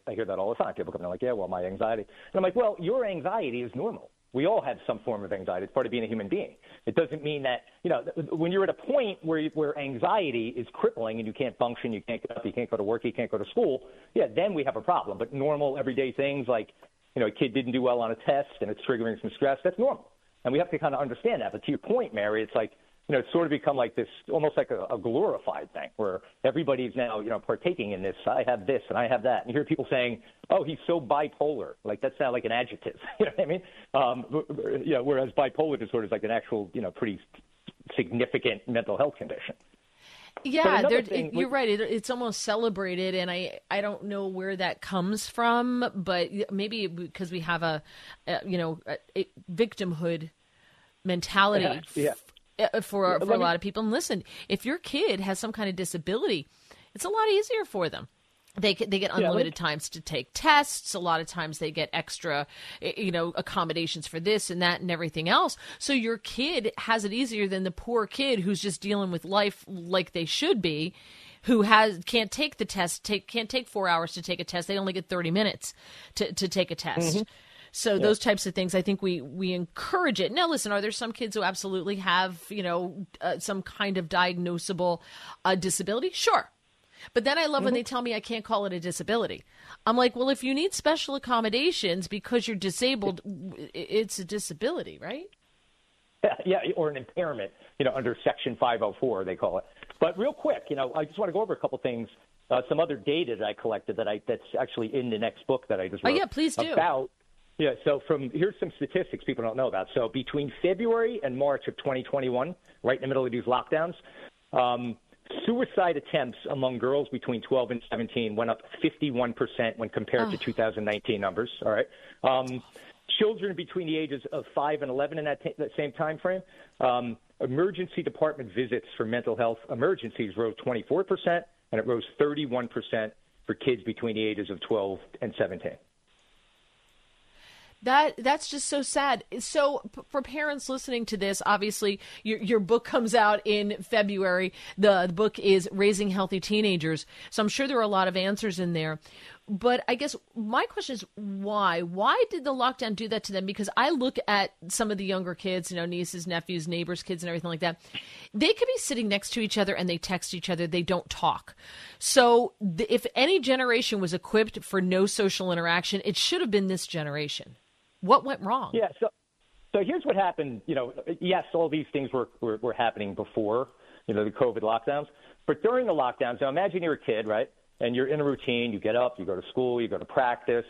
S17: I hear that all the time. People come in like, yeah, well, my anxiety. And I'm like, well, your anxiety is normal. We all have some form of anxiety. It's part of being a human being. It doesn't mean that, you know, when you're at a point where, you, where anxiety is crippling and you can't function, you can't get up, you can't go to work, you can't go to school, yeah, then we have a problem. But normal, everyday things like, you know, a kid didn't do well on a test and it's triggering some stress, that's normal. And we have to kind of understand that. But to your point, Mary, it's like, you know, it's sort of become like this, almost like a, a glorified thing where everybody's now, you know, partaking in this. I have this and I have that. And you hear people saying, oh, he's so bipolar. Like that's not like an adjective. *laughs* you know what I mean? Um, you know, whereas bipolar disorder is like an actual, you know, pretty significant mental health condition.
S2: Yeah, thing, you're right. It, it's almost celebrated, and I I don't know where that comes from, but maybe because we have a, a you know a, a victimhood mentality
S17: yeah.
S2: Uh, for for a lot of people. And listen, if your kid has some kind of disability, it's a lot easier for them. They they get unlimited yeah, times to take tests. A lot of times they get extra, you know, accommodations for this and that and everything else. So your kid has it easier than the poor kid who's just dealing with life like they should be, who has can't take the test, take can't take four hours to take a test. They only get thirty minutes to to take a test. Mm-hmm. So yeah. those types of things, I think we we encourage it. Now, listen, are there some kids who absolutely have you know uh, some kind of diagnosable uh, disability? Sure. But then I love mm-hmm. when they tell me I can't call it a disability. I'm like, well, if you need special accommodations because you're disabled, it's a disability, right? *laughs*
S17: Yeah, or an impairment, you know, under Section 504, they call it. But real quick, you know, I just want to go over a couple things, uh, some other data that I collected that I that's actually in the next book that I just wrote.
S2: Oh yeah, please do.
S17: About yeah, so from here's some statistics people don't know about. So between February and March of 2021, right in the middle of these lockdowns, um, suicide attempts among girls between 12 and 17 went up 51% when compared
S2: Oh.
S17: to 2019 numbers. All right. Um, children between the ages of 5 and 11 in that, t- that same time frame, um, emergency department visits for mental health emergencies rose 24%, and it rose 31% for kids between the ages of 12 and 17.
S2: That that's just so sad. So p- for parents listening to this, obviously your your book comes out in February. The, the book is Raising Healthy Teenagers. So I'm sure there are a lot of answers in there. But I guess my question is why? Why did the lockdown do that to them? Because I look at some of the younger kids, you know, nieces, nephews, neighbors, kids, and everything like that. They could be sitting next to each other and they text each other. They don't talk. So if any generation was equipped for no social interaction, it should have been this generation. What went wrong?
S17: Yeah. So, so here's what happened. You know, yes, all these things were, were, were happening before, you know, the COVID lockdowns. But during the lockdowns, now imagine you're a kid, right? And you're in a routine. You get up, you go to school, you go to practice,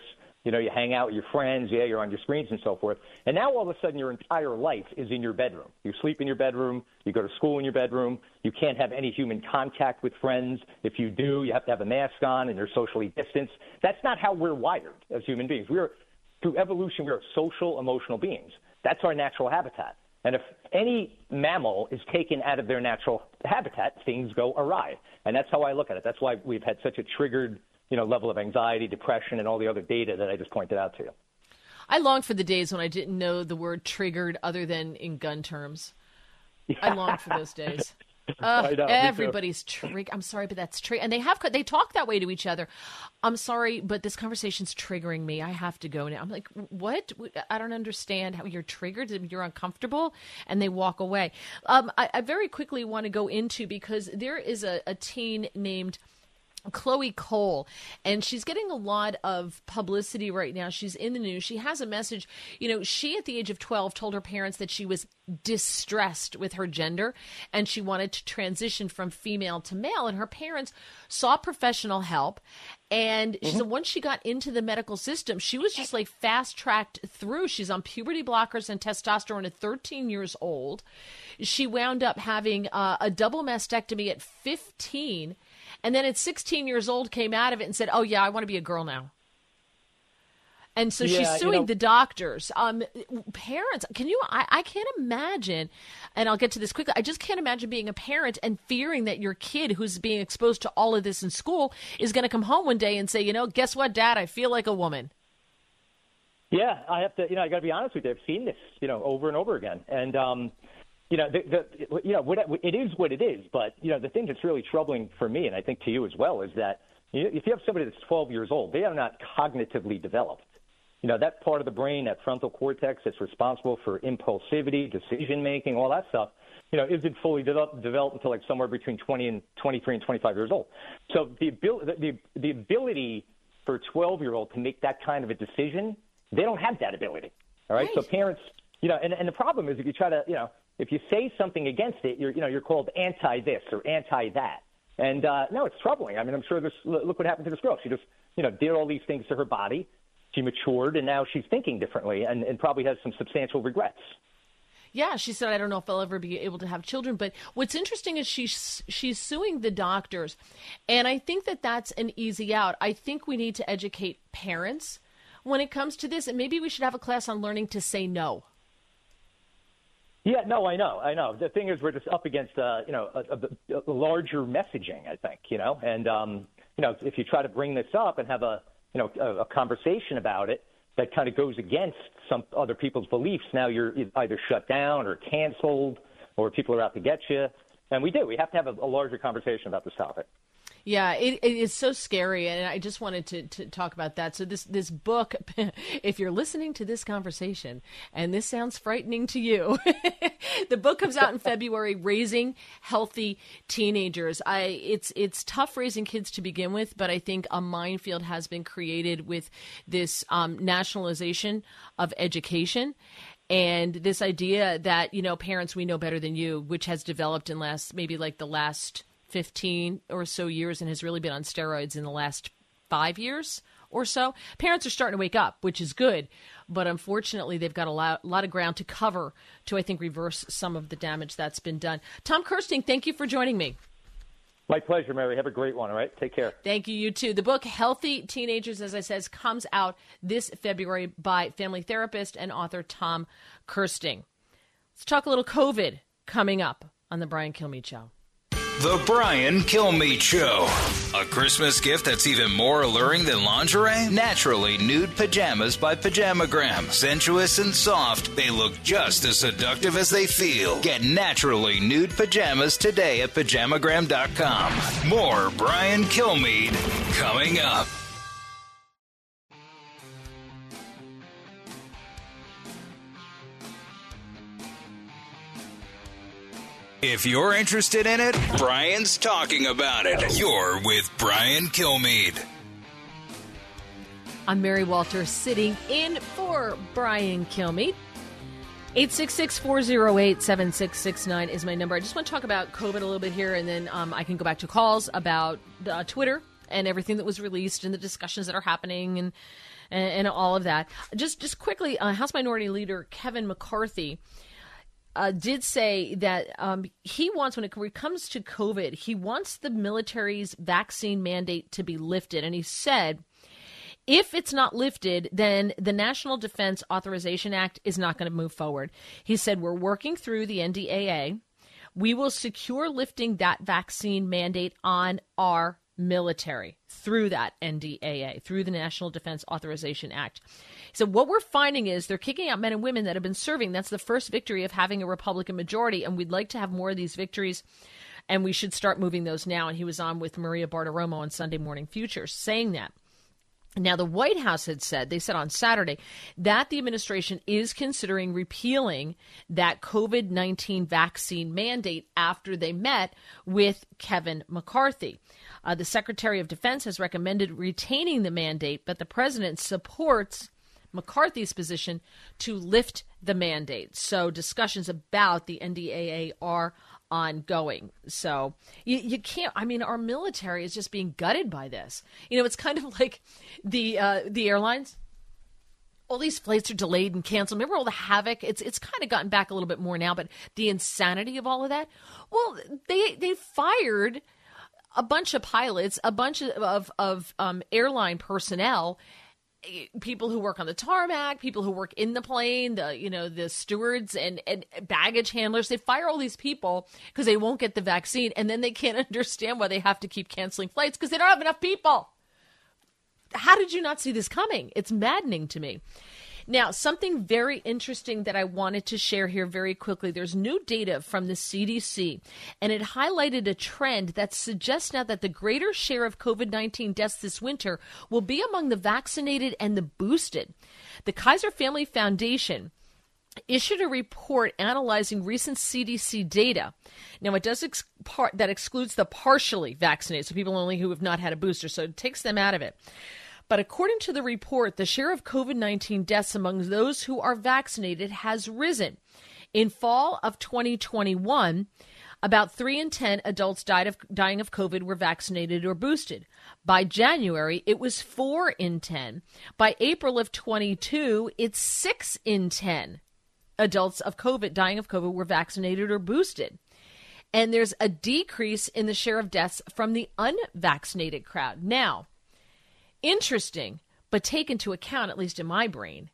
S17: you know, you hang out with your friends. Yeah, you're on your screens and so forth. And now all of a sudden, your entire life is in your bedroom. You sleep in your bedroom. You go to school in your bedroom. You can't have any human contact with friends. If you do, you have to have a mask on and you're socially distanced. That's not how we're wired as human beings. We're through evolution, we are social, emotional beings. That's our natural habitat. And if any mammal is taken out of their natural habitat, things go awry. And that's how I look at it. That's why we've had such a triggered, you know, level of anxiety, depression, and all the other data that I just pointed out to you.
S2: I long for the days when I didn't know the word triggered other than in gun terms. I long for those days. *laughs* *laughs* Uh,
S17: know,
S2: everybody's trig. I'm sorry, but that's trigger. And they have they talk that way to each other. I'm sorry, but this conversation's triggering me. I have to go now. I'm like, what? I don't understand how you're triggered. You're uncomfortable, and they walk away. Um, I, I very quickly want to go into because there is a, a teen named. Chloe Cole, and she's getting a lot of publicity right now. She's in the news. She has a message. You know, she at the age of 12 told her parents that she was distressed with her gender and she wanted to transition from female to male. And her parents saw professional help. And she said once she got into the medical system, she was just like fast tracked through. She's on puberty blockers and testosterone at 13 years old. She wound up having uh, a double mastectomy at 15 and then at 16 years old came out of it and said oh yeah i want to be a girl now. And so
S17: Yeah,
S2: she's
S17: you
S2: suing
S17: know-
S2: the doctors. Um parents can you I, I can't imagine and i'll get to this quickly. I just can't imagine being a parent and fearing that your kid who's being exposed to all of this in school is going to come home one day and say you know guess what dad? I feel like a woman.
S17: Yeah, I have to. You know, I got to be honest with you. I've seen this, you know, over and over again, and um, you know, the, the you know, it is what it is. But you know, the thing that's really troubling for me, and I think to you as well, is that you if you have somebody that's 12 years old, they are not cognitively developed. You know, that part of the brain, that frontal cortex that's responsible for impulsivity, decision making, all that stuff, you know, isn't fully developed, developed until like somewhere between 20 and 23 and 25 years old. So the ability, the, the ability for a 12 year old to make that kind of a decision, they don't have that ability. All right. So parents, you know, and, and the problem is if you try to, you know, if you say something against it, you're, you know, you're called anti this or anti that. And uh, no, it's troubling. I mean, I'm sure this. Look what happened to this girl. She just, you know, did all these things to her body. She matured, and now she's thinking differently, and, and probably has some substantial regrets.
S2: Yeah, she said, I don't know if I'll ever be able to have children. But what's interesting is she's she's suing the doctors, and I think that that's an easy out. I think we need to educate parents when it comes to this, and maybe we should have a class on learning to say no.
S17: Yeah, no, I know, I know. The thing is, we're just up against, uh, you know, a, a, a larger messaging. I think, you know, and um, you know, if you try to bring this up and have a, you know, a, a conversation about it that kind of goes against some other people's beliefs, now you're either shut down or canceled, or people are out to get you. And we do. We have to have a, a larger conversation about this topic.
S2: Yeah, it, it is so scary, and I just wanted to, to talk about that. So this this book, *laughs* if you're listening to this conversation and this sounds frightening to you, *laughs* the book comes out in February. Raising healthy teenagers. I it's it's tough raising kids to begin with, but I think a minefield has been created with this um, nationalization of education and this idea that you know parents we know better than you, which has developed in last maybe like the last 15 or so years and has really been on steroids in the last five years or so. Parents are starting to wake up, which is good, but unfortunately, they've got a lot, lot of ground to cover to, I think, reverse some of the damage that's been done. Tom Kersting, thank you for joining me.
S17: My pleasure, Mary. Have a great one. All right. Take care.
S2: Thank you. You too. The book Healthy Teenagers, as I says, comes out this February by family therapist and author Tom Kersting. Let's talk a little COVID coming up on the Brian Kilmeade Show.
S1: The Brian Kilmeade Show. A Christmas gift that's even more alluring than lingerie? Naturally nude pajamas by Pajamagram. Sensuous and soft, they look just as seductive as they feel. Get naturally nude pajamas today at pajamagram.com. More Brian Kilmeade coming up. If you're interested in it, Brian's talking about it. You're with Brian Kilmeade.
S2: I'm Mary Walter sitting in for Brian Kilmeade. 866-408-7669 is my number. I just want to talk about COVID a little bit here, and then um, I can go back to calls about uh, Twitter and everything that was released and the discussions that are happening and and, and all of that. Just just quickly, uh, House Minority Leader Kevin McCarthy uh, did say that um, he wants, when it comes to COVID, he wants the military's vaccine mandate to be lifted. And he said, if it's not lifted, then the National Defense Authorization Act is not going to move forward. He said, We're working through the NDAA. We will secure lifting that vaccine mandate on our military through that NDAA, through the National Defense Authorization Act. So what we're finding is they're kicking out men and women that have been serving. That's the first victory of having a Republican majority, and we'd like to have more of these victories. And we should start moving those now. And he was on with Maria Bartiromo on Sunday Morning Future saying that. Now, the White House had said, they said on Saturday, that the administration is considering repealing that COVID 19 vaccine mandate after they met with Kevin McCarthy. Uh, the Secretary of Defense has recommended retaining the mandate, but the president supports McCarthy's position to lift the mandate. So discussions about the NDAA are ongoing. So you, you can't. I mean, our military is just being gutted by this. You know, it's kind of *laughs* like the uh, the airlines. All these flights are delayed and canceled. Remember all the havoc? It's it's kind of gotten back a little bit more now, but the insanity of all of that. Well, they they fired a bunch of pilots, a bunch of of, of um, airline personnel, people who work on the tarmac, people who work in the plane, the you know the stewards and and baggage handlers. They fire all these people because they won't get the vaccine, and then they can't *laughs* understand why they have to keep canceling flights because they don't have enough people. How did you not see this coming? It's maddening to me. Now, something very interesting that I wanted to share here very quickly. There's new data from the CDC, and it highlighted a trend that suggests now that the greater share of COVID 19 deaths this winter will be among the vaccinated and the boosted. The Kaiser Family Foundation issued a report analyzing recent CDC data. Now, it does ex- part, that excludes the partially vaccinated, so people only who have not had a booster, so it takes them out of it. But according to the report, the share of COVID 19 deaths among those who are vaccinated has risen. In fall of 2021, about 3 in 10 adults died of, dying of COVID were vaccinated or boosted. By January, it was 4 in 10. By April of 22, it's 6 in 10 adults of COVID dying of COVID were vaccinated or boosted. And there's a decrease in the share of deaths from the unvaccinated crowd. Now, interesting, but take into account, at least in my brain,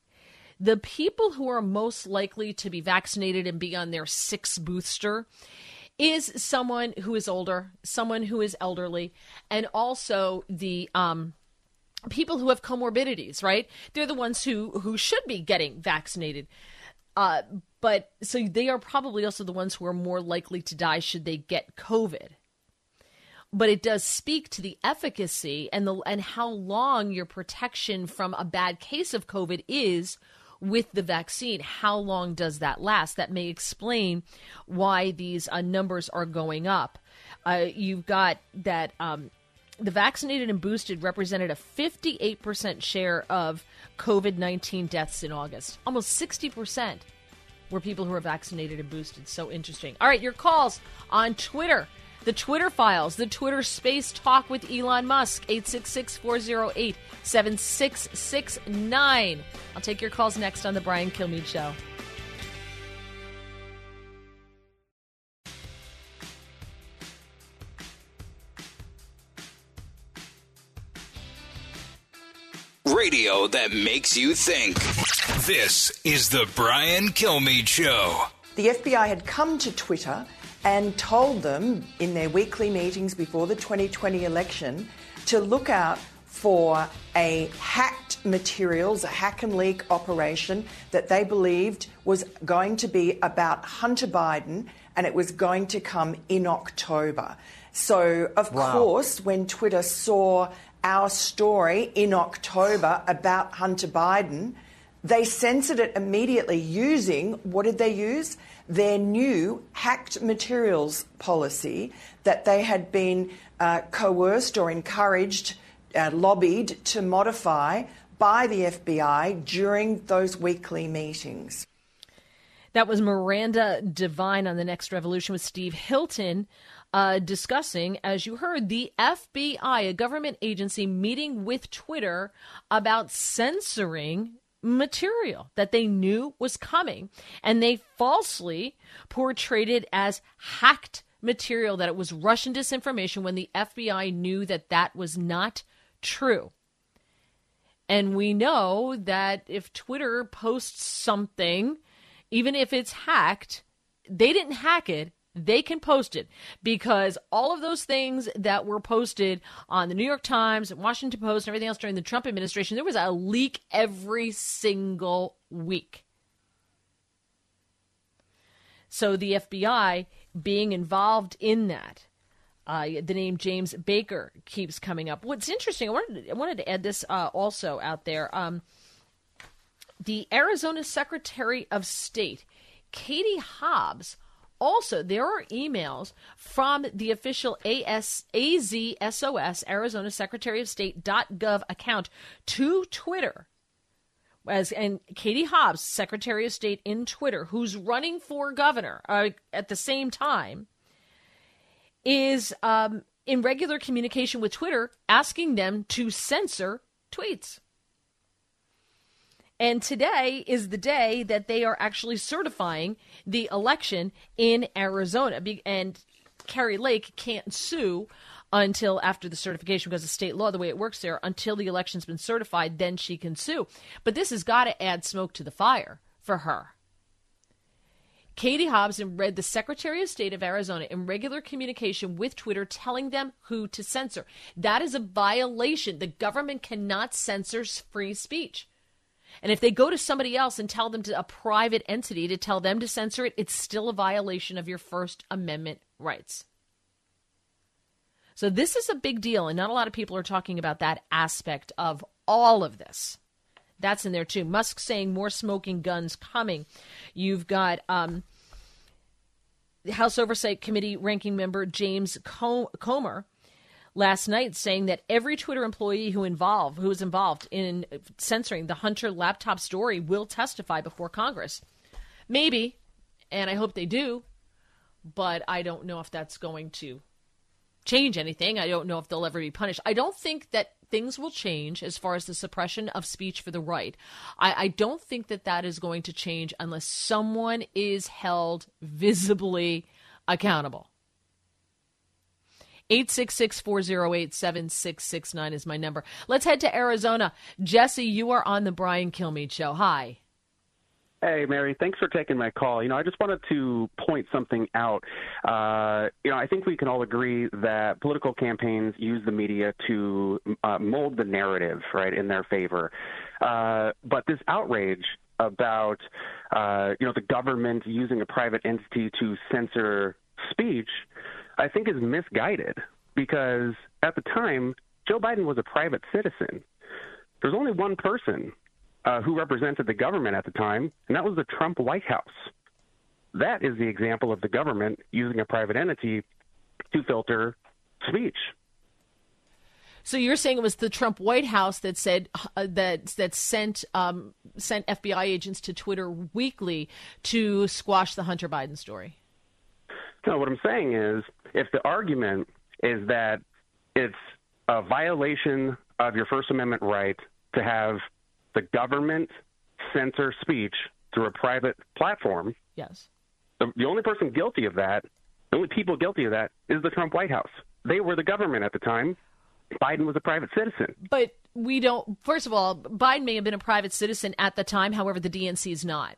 S2: the people who are most likely to be vaccinated and be on their sixth booster is someone who is older, someone who is elderly, and also the um, people who have comorbidities. Right? They're the ones who who should be getting vaccinated. Uh, but so they are probably also the ones who are more likely to die should they get COVID but it does speak to the efficacy and the and how long your protection from a bad case of COVID is with the vaccine. How long does that last? That may explain why these uh, numbers are going up. Uh, you've got that um, the vaccinated and boosted represented a 58% share of COVID 19 deaths in August, almost 60% were people who were vaccinated and boosted. So interesting. All right, your calls on Twitter the Twitter files, the Twitter space talk with Elon Musk, 866 408 7669. I'll take your calls next on The Brian Kilmeade Show.
S1: Radio that makes you think. This is The Brian Kilmeade Show.
S13: The FBI had come to Twitter and told them in their weekly meetings before the 2020 election to look out for a hacked materials, a hack and leak operation that they believed was going to be about Hunter Biden and it was going to come in October. So, of wow. course, when Twitter saw our story in October about Hunter Biden, they censored it immediately using what did they use? Their new hacked materials policy that they had been uh, coerced or encouraged, uh, lobbied to modify by the FBI during those weekly meetings.
S2: That was Miranda Devine on the Next Revolution with Steve Hilton uh, discussing, as you heard, the FBI, a government agency, meeting with Twitter about censoring material that they knew was coming. And they falsely portrayed it as hacked material, that it was Russian disinformation when the FBI knew that that was not true. And we know that if Twitter posts something, even if it's hacked, they didn't hack it, they can post it because all of those things that were posted on the New York Times, Washington Post, and everything else during the Trump administration, there was a leak every single week. So the FBI being involved in that. Uh, the name James Baker keeps coming up. What's interesting, I wanted to, I wanted to add this uh, also out there. Um, the Arizona Secretary of State, Katie Hobbs, also, there are emails from the official AS, AZSOS, Arizona Secretary of State.gov account to Twitter. As, and Katie Hobbs, Secretary of State in Twitter, who's running for governor uh, at the same time, is um, in regular communication with Twitter asking them to censor tweets. And today is the day that they are actually certifying the election in Arizona. And Kari Lake can't sue until after the certification because of state law, the way it works there, until the election's been certified, then she can sue. But this has got to add smoke to the fire for her. Katie Hobbs read the Secretary of State of Arizona in regular communication with Twitter telling them who to censor. That is a violation. The government cannot censor free speech. And if they go to somebody else and tell them to a private entity to tell them to censor it, it's still a violation of your First Amendment rights. So this is a big deal, and not a lot of people are talking about that aspect of all of this. That's in there too. Musk saying more smoking guns coming. You've got um, House Oversight Committee ranking member James Com- Comer last night saying that every Twitter employee who involved who was involved in censoring the Hunter laptop story will testify before Congress. Maybe, and I hope they do, but I don't know if that's going to change anything. I don't know if they'll ever be punished. I don't think that things will change as far as the suppression of speech for the right. I, I don't think that that is going to change unless someone is held visibly accountable. 866 408 7669 is my number. Let's head to Arizona. Jesse, you are on the Brian Kilmeade Show. Hi.
S18: Hey, Mary, thanks for taking my call. You know, I just wanted to point something out. Uh, you know, I think we can all agree that political campaigns use the media to uh, mold the narrative, right, in their favor. Uh, but this outrage about, uh, you know, the government using a private entity to censor speech I think is misguided because at the time, Joe Biden was a private citizen. There's only one person uh, who represented the government at the time, and that was the Trump White House. That is the example of the government using a private entity to filter speech.
S2: So you're saying it was the Trump White House that said uh, that that sent um, sent FBI agents to Twitter weekly to squash the Hunter Biden story?
S18: No, what I'm saying is if the argument is that it's a violation of your First Amendment right to have the government censor speech through a private platform.
S2: Yes.
S18: The, the only person guilty of that, the only people guilty of that, is the Trump White House. They were the government at the time. Biden was a private citizen.
S2: But we don't. First of all, Biden may have been a private citizen at the time. However, the DNC is not.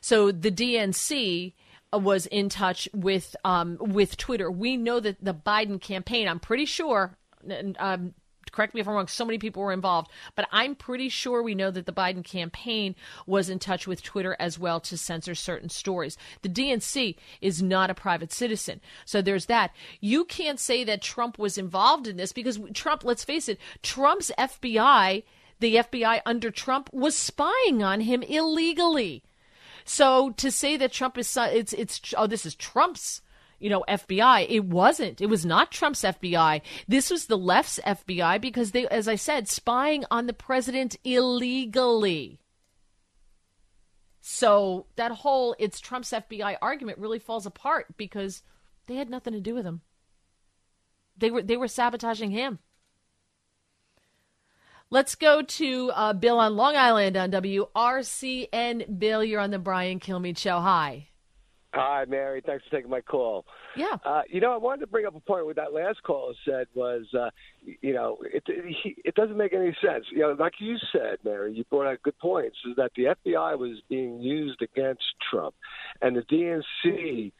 S2: So the DNC was in touch with um, with Twitter. We know that the Biden campaign. I'm pretty sure. Um, correct me if I'm wrong, so many people were involved, but I'm pretty sure we know that the Biden campaign was in touch with Twitter as well to censor certain stories. The DNC is not a private citizen. So there's that. You can't say that Trump was involved in this because Trump, let's face it, Trump's FBI, the FBI under Trump, was spying on him illegally. So to say that Trump is it's it's oh this is Trump's you know FBI it wasn't. It was not Trump's FBI this was the left's FBI because they as I said spying on the president illegally. So that whole it's Trump's FBI argument really falls apart because they had nothing to do with him. They were they were sabotaging him Let's go to uh, Bill on Long Island on WRCN. Bill, you're on the Brian Kilmeade Show. Hi.
S19: Hi, Mary. Thanks for taking my call.
S2: Yeah.
S19: Uh, you know, I wanted to bring up a point with that last call said was, uh, you know, it, it it doesn't make any sense. You know, like you said, Mary, you brought out good points. Is that the FBI was being used against Trump, and the DNC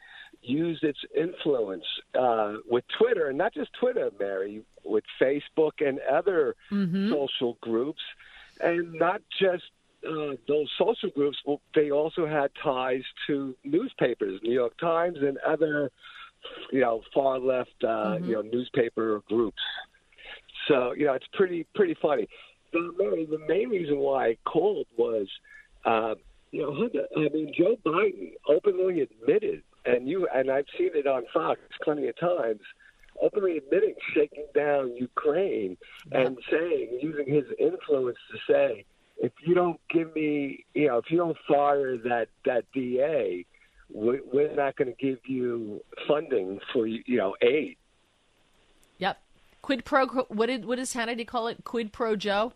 S19: used its influence uh, with Twitter, and not just Twitter, Mary, with Facebook and other
S2: mm-hmm.
S19: social groups, and not just uh, those social groups. They also had ties to newspapers, New York Times, and other, you know, far left, uh, mm-hmm. you know, newspaper groups. So you know, it's pretty pretty funny. The, Mary, the main reason why I called was. Uh, you know, I mean, Joe Biden openly admitted and you and I've seen it on Fox plenty of times, openly admitting shaking down Ukraine and saying, using his influence to say, if you don't give me, you know, if you don't fire that that DA, we're not going to give you funding for you know aid.
S2: Yep, quid pro. What did what does Hannity call it? Quid pro Joe.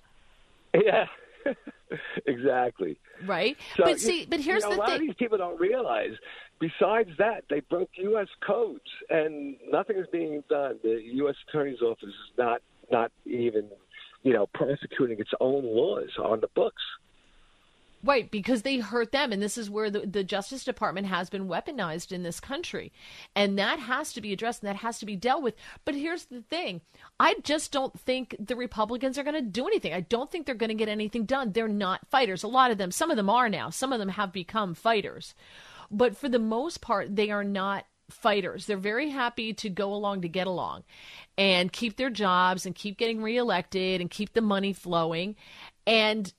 S19: Yeah. *laughs* exactly.
S2: Right.
S19: So,
S2: but see, but here's
S19: you know,
S2: the
S19: a lot
S2: thing.
S19: of these people don't realize. Besides that, they broke U.S. codes, and nothing is being done. The U.S. Attorney's Office is not not even, you know, prosecuting its own laws on the books.
S2: Right, because they hurt them. And this is where the, the, Justice Department has been weaponized in this country. And that has to be addressed and that has to be dealt with. But here's the thing I just don't think the Republicans are going to do anything. I don't think they're going to get anything done. They're not fighters. A lot of them, some of them are now, some of them have become fighters. But for the most part, they are not fighters. They're very happy to go along to get along and keep their jobs and keep getting reelected and keep the money flowing. And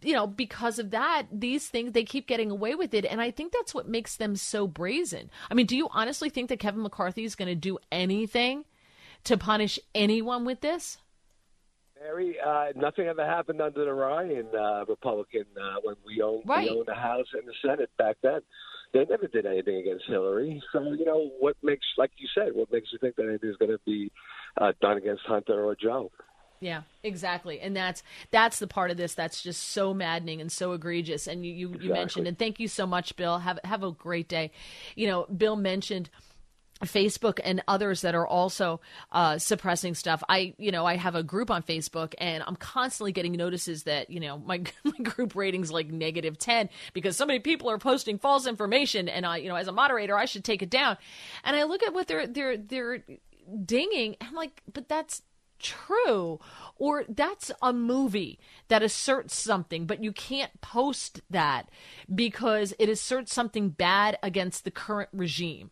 S2: you know, because of that, these things, they keep getting away with it. And I think that's what makes them so brazen. I mean, do you honestly think that Kevin McCarthy is going to do anything to punish anyone with this?
S19: Mary, uh, nothing ever happened under the Ryan uh, Republican uh, when we owned,
S2: right.
S19: we owned the House and the Senate back then. They never did anything against Hillary. So, you know, what makes, like you said, what makes you think that anything is going to be uh, done against Hunter or Joe?
S2: Yeah, exactly. And that's that's the part of this that's just so maddening and so egregious. And you you, exactly. you mentioned and thank you so much, Bill. Have have a great day. You know, Bill mentioned Facebook and others that are also uh, suppressing stuff. I, you know, I have a group on Facebook, and I'm constantly getting notices that you know my *laughs* my group ratings like negative ten because so many people are posting false information, and I, you know, as a moderator, I should take it down. And I look at what they're they're they're dinging. I'm like, but that's true or that's a movie that asserts something but you can't post that because it asserts something bad against the current regime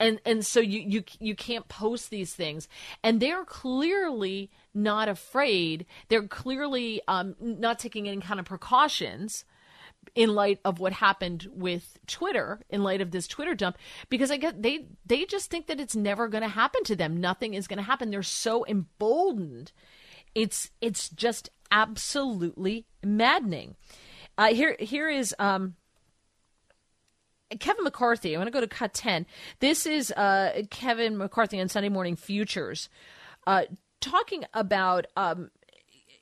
S2: and and so you you you can't post these things and they're clearly not afraid they're clearly um, not taking any kind of precautions in light of what happened with Twitter, in light of this Twitter dump, because I get they they just think that it's never going to happen to them. Nothing is going to happen. They're so emboldened. It's it's just absolutely maddening. Uh, here here is um, Kevin McCarthy. I want to go to cut ten. This is uh, Kevin McCarthy on Sunday Morning Futures. Uh, talking about um,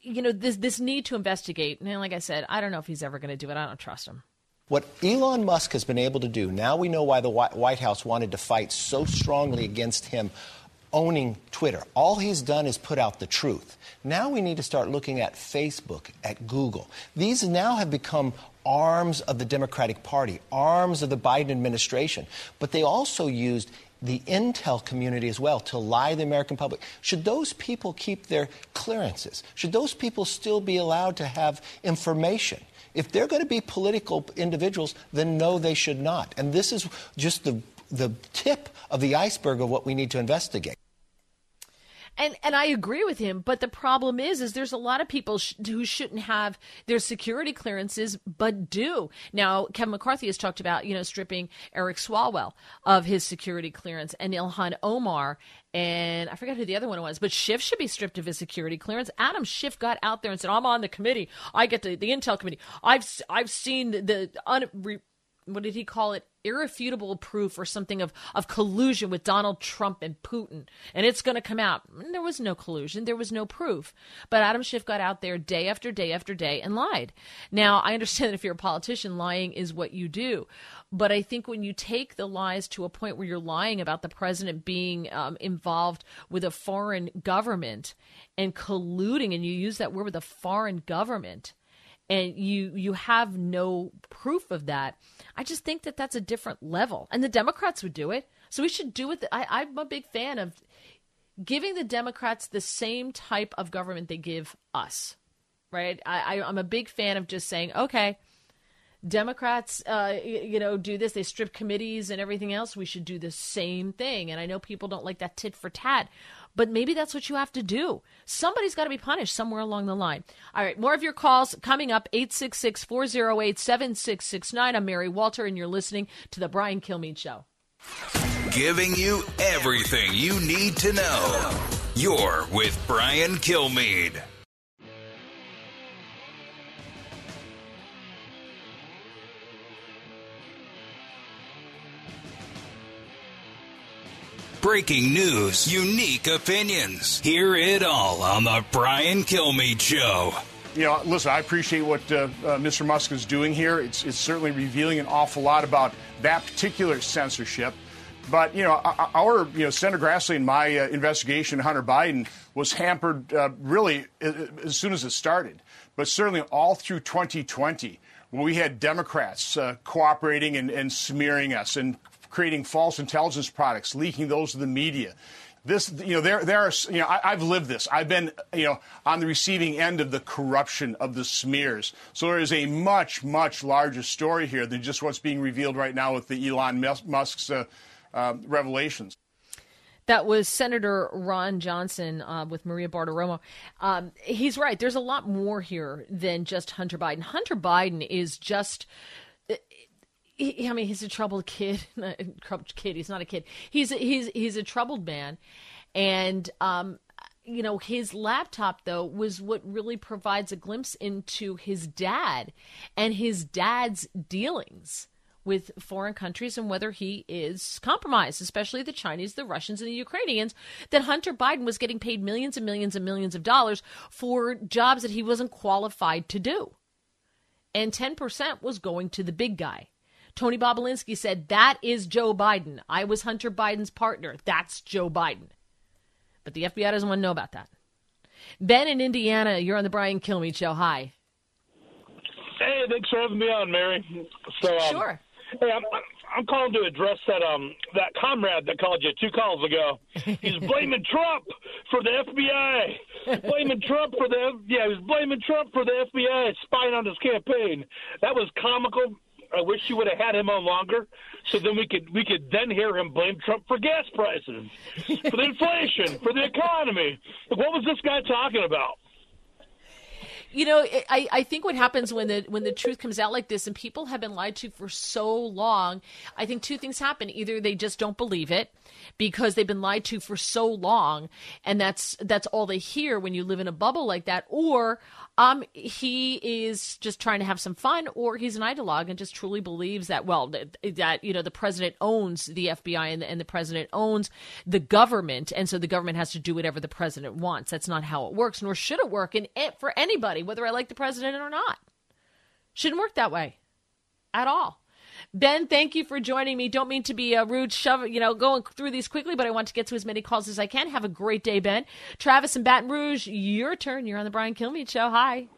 S2: you know this this need to investigate. And like I said, I don't know if he's ever going to do it. I don't trust him.
S20: What Elon Musk has been able to do, now we know why the White House wanted to fight so strongly against him
S21: owning Twitter. All he's done is put out the truth. Now we need to start looking at Facebook, at Google. These now have become arms of the Democratic Party, arms of the Biden administration, but they also used the intel community as well to lie to the American public. Should those people keep their clearances? Should those people still be allowed to have information? If they're going to be political individuals, then no, they should not. And this is just the, the tip of the iceberg of what we need to investigate.
S2: And and I agree with him, but the problem is is there's a lot of people sh- who shouldn't have their security clearances but do. Now, Kevin McCarthy has talked about, you know, stripping Eric Swalwell of his security clearance and Ilhan Omar and I forget who the other one was, but Schiff should be stripped of his security clearance. Adam Schiff got out there and said, "I'm on the committee. I get the the intel committee. I've I've seen the, un, what did he call it? Irrefutable proof or something of, of collusion with Donald Trump and Putin. And it's going to come out. There was no collusion. There was no proof. But Adam Schiff got out there day after day after day and lied. Now, I understand *laughs* that if you're a politician, lying is what you do. But I think when you take the lies to a point where you're lying about the president being um, involved with a foreign government and colluding, and you use that word with a foreign government, and you you have no proof of that i just think that that's a different level and the democrats would do it so we should do it I, i'm a big fan of giving the democrats the same type of government they give us right I, I, i'm a big fan of just saying okay Democrats, uh, you know, do this. They strip committees and everything else. We should do the same thing. And I know people don't like that tit for tat, but maybe that's what you have to do. Somebody's got to be punished somewhere along the line. All right, more of your calls coming up 866 408 7669. I'm Mary Walter, and you're listening to The Brian Kilmeade Show.
S1: Giving you everything you need to know. You're with Brian Kilmeade. Breaking news, unique opinions. Hear it all on The Brian Kilmeade Show.
S20: You know, listen, I appreciate what uh, uh, Mr. Musk is doing here. It's, it's certainly revealing an awful lot about that particular censorship. But you know, our you know Senator Grassley and my uh, investigation, Hunter Biden, was hampered uh, really as soon as it started. But certainly all through 2020, When we had Democrats uh, cooperating and, and, smearing us and creating false intelligence products, leaking those to the media. This, you know, there, there are, you know, I, have lived this. I've been, you know, on the receiving end of the corruption of the smears. So there is a much, much larger story here than just what's being revealed right now with the Elon Musk's uh, uh, revelations.
S2: That was Senator Ron Johnson uh, with Maria Bartiromo. Um, he's right. There's a lot more here than just Hunter Biden. Hunter Biden is just he, I mean, he's a troubled kid. *laughs* troubled kid. He's not a kid. He's a, he's he's a troubled man, and um, you know, his laptop though was what really provides a glimpse into his dad and his dad's dealings with foreign countries and whether he is compromised, especially the Chinese, the Russians, and the Ukrainians, that Hunter Biden was getting paid millions and millions and millions of dollars for jobs that he wasn't qualified to do. And 10% was going to the big guy. Tony Bobulinski said, That is Joe Biden. I was Hunter Biden's partner. That's Joe Biden. But the FBI doesn't want to know about that. Ben in Indiana, you're on the Brian Kilmeade Show. Hi.
S22: Hey, thanks for having me on, Mary. So, um,
S2: sure.
S22: Hey, I'm, I'm calling to address that um that comrade that called you two calls ago. He's blaming *laughs* Trump for the FBI. blaming Trump for the yeah, he's blaming Trump for the FBI spying on his campaign. That was comical I wish you would have had him on longer, so then we could we could then hear him blame Trump for gas prices, for the *laughs* inflation, for the economy. What was this guy talking about?
S2: you know, I, I think what happens when the when the truth comes out like this and people have been lied to for so long, I think two things happen. Either they just don't believe it because they've been lied to for so long and that's that's all they hear when you live in a bubble like that, or um he is just trying to have some fun or he's an ideologue and just truly believes that well that, that you know the president owns the FBI and the, and the president owns the government and so the government has to do whatever the president wants. That's not how it works nor should it work in for anybody whether I like the president or not. Shouldn't work that way at all. Ben, thank you for joining me. Don't mean to be a rude shove, you know, going through these quickly, but I want to get to as many calls as I can. Have a great day, Ben. Travis and Baton Rouge, your turn. You're on the Brian Kilmeade Show. Hi.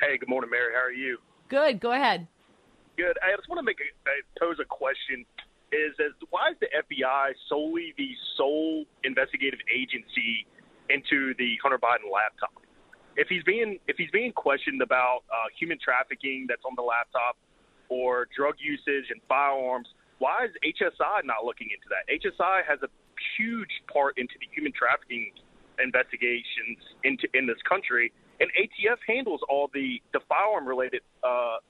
S23: Hey, good morning, Mary. How are you?
S2: Good. Go ahead.
S23: Good. I just want to make a, pose a question. Is as why is the FBI solely the sole investigative agency into the Hunter Biden laptop? If he's being if he's being questioned about uh, human trafficking that's on the laptop or drug usage and firearms, why is HSI not looking into that? HSI has a huge part into the human trafficking investigations into in this country, and ATF handles all the the firearm related uh,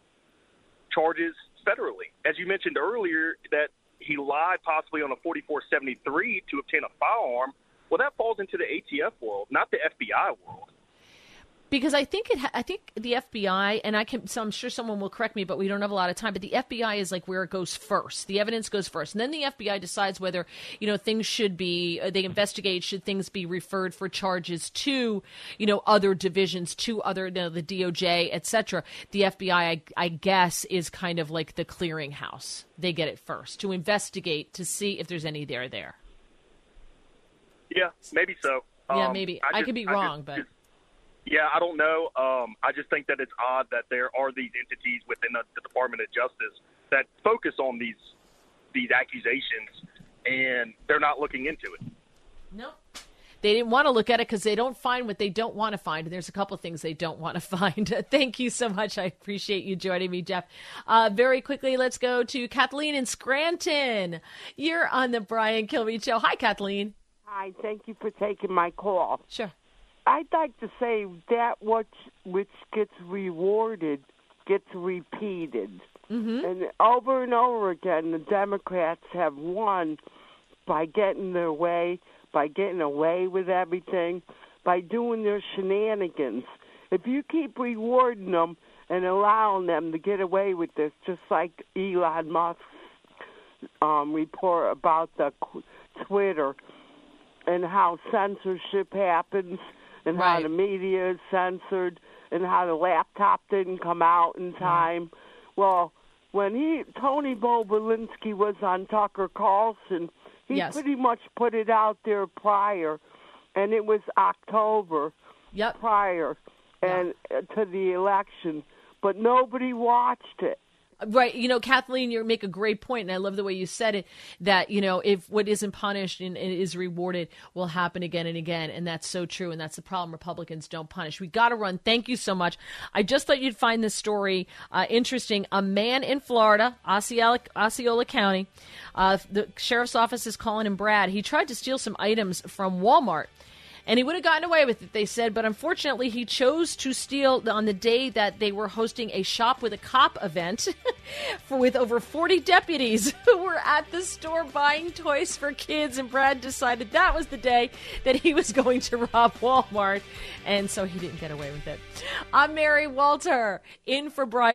S23: charges federally. As you mentioned earlier, that he lied possibly on a 4473 to obtain a firearm. Well, that falls into the ATF world, not the FBI world
S2: because I think it. Ha- I think the FBI, and I can. So I'm sure someone will correct me, but we don't have a lot of time. But the FBI is like where it goes first. The evidence goes first, and then the FBI decides whether you know things should be. Uh, they investigate. Should things be referred for charges to you know other divisions, to other you know, the DOJ, etc. The FBI, I, I guess, is kind of like the clearinghouse. They get it first to investigate to see if there's any there there.
S23: Yeah, maybe so.
S2: Yeah, um, maybe. I, just, I, could be wrong,
S23: just,
S2: but.
S23: Just, yeah, I don't know. Um, I just think that it's odd that there are these entities within the, the Department of Justice that focus on these these accusations, and they're not looking into it.
S2: No. They didn't want to look at it because they don't find what they don't want to find. And there's a couple of things they don't want to *laughs* find. *laughs* Thank you so much. I appreciate you joining me, Jeff. Uh, very quickly, let's go to Kathleen in Scranton. You're on the Brian Kilmeade Show. Hi, Kathleen.
S24: Hi. Thank you for taking my call.
S2: Sure.
S24: I'd like to say that what which gets rewarded gets repeated.
S2: Mm-hmm.
S24: And over and over again, the Democrats have won by getting their way, by getting away with everything, by doing their shenanigans. If you keep rewarding them and allowing them to get away with this, just like Elon Musk's um, report about the Twitter and how censorship happens and
S2: right.
S24: how the media is censored and how the laptop didn't come out in time. Well, when he Tony Bobulinski was on Tucker Carlson, he
S2: yes.
S24: pretty much put it out there prior, and it was October
S2: yep.
S24: prior and uh, to the election, but nobody watched it.
S2: Right. You know, Kathleen, you make a great point, and I love the way you said it that, you know, if what isn't punished and, and is rewarded will happen again and again. And that's so true. And that's the problem. Republicans don't punish. We got to run. Thank you so much. I just thought you'd find this story uh, interesting. A man in Florida, Osceola, Osceola County, uh, the sheriff's office is calling him Brad. He tried to steal some items from Walmart and he would have gotten away with it, they said. But unfortunately, he chose to steal on the day that they were hosting a shop with a cop event *laughs* for, with over 40 deputies *laughs* who were at the store buying toys for kids. And Brad decided that was the day that he was *laughs* going to rob Walmart. And so he didn't get away with it. I'm Mary Walter, in for Brian.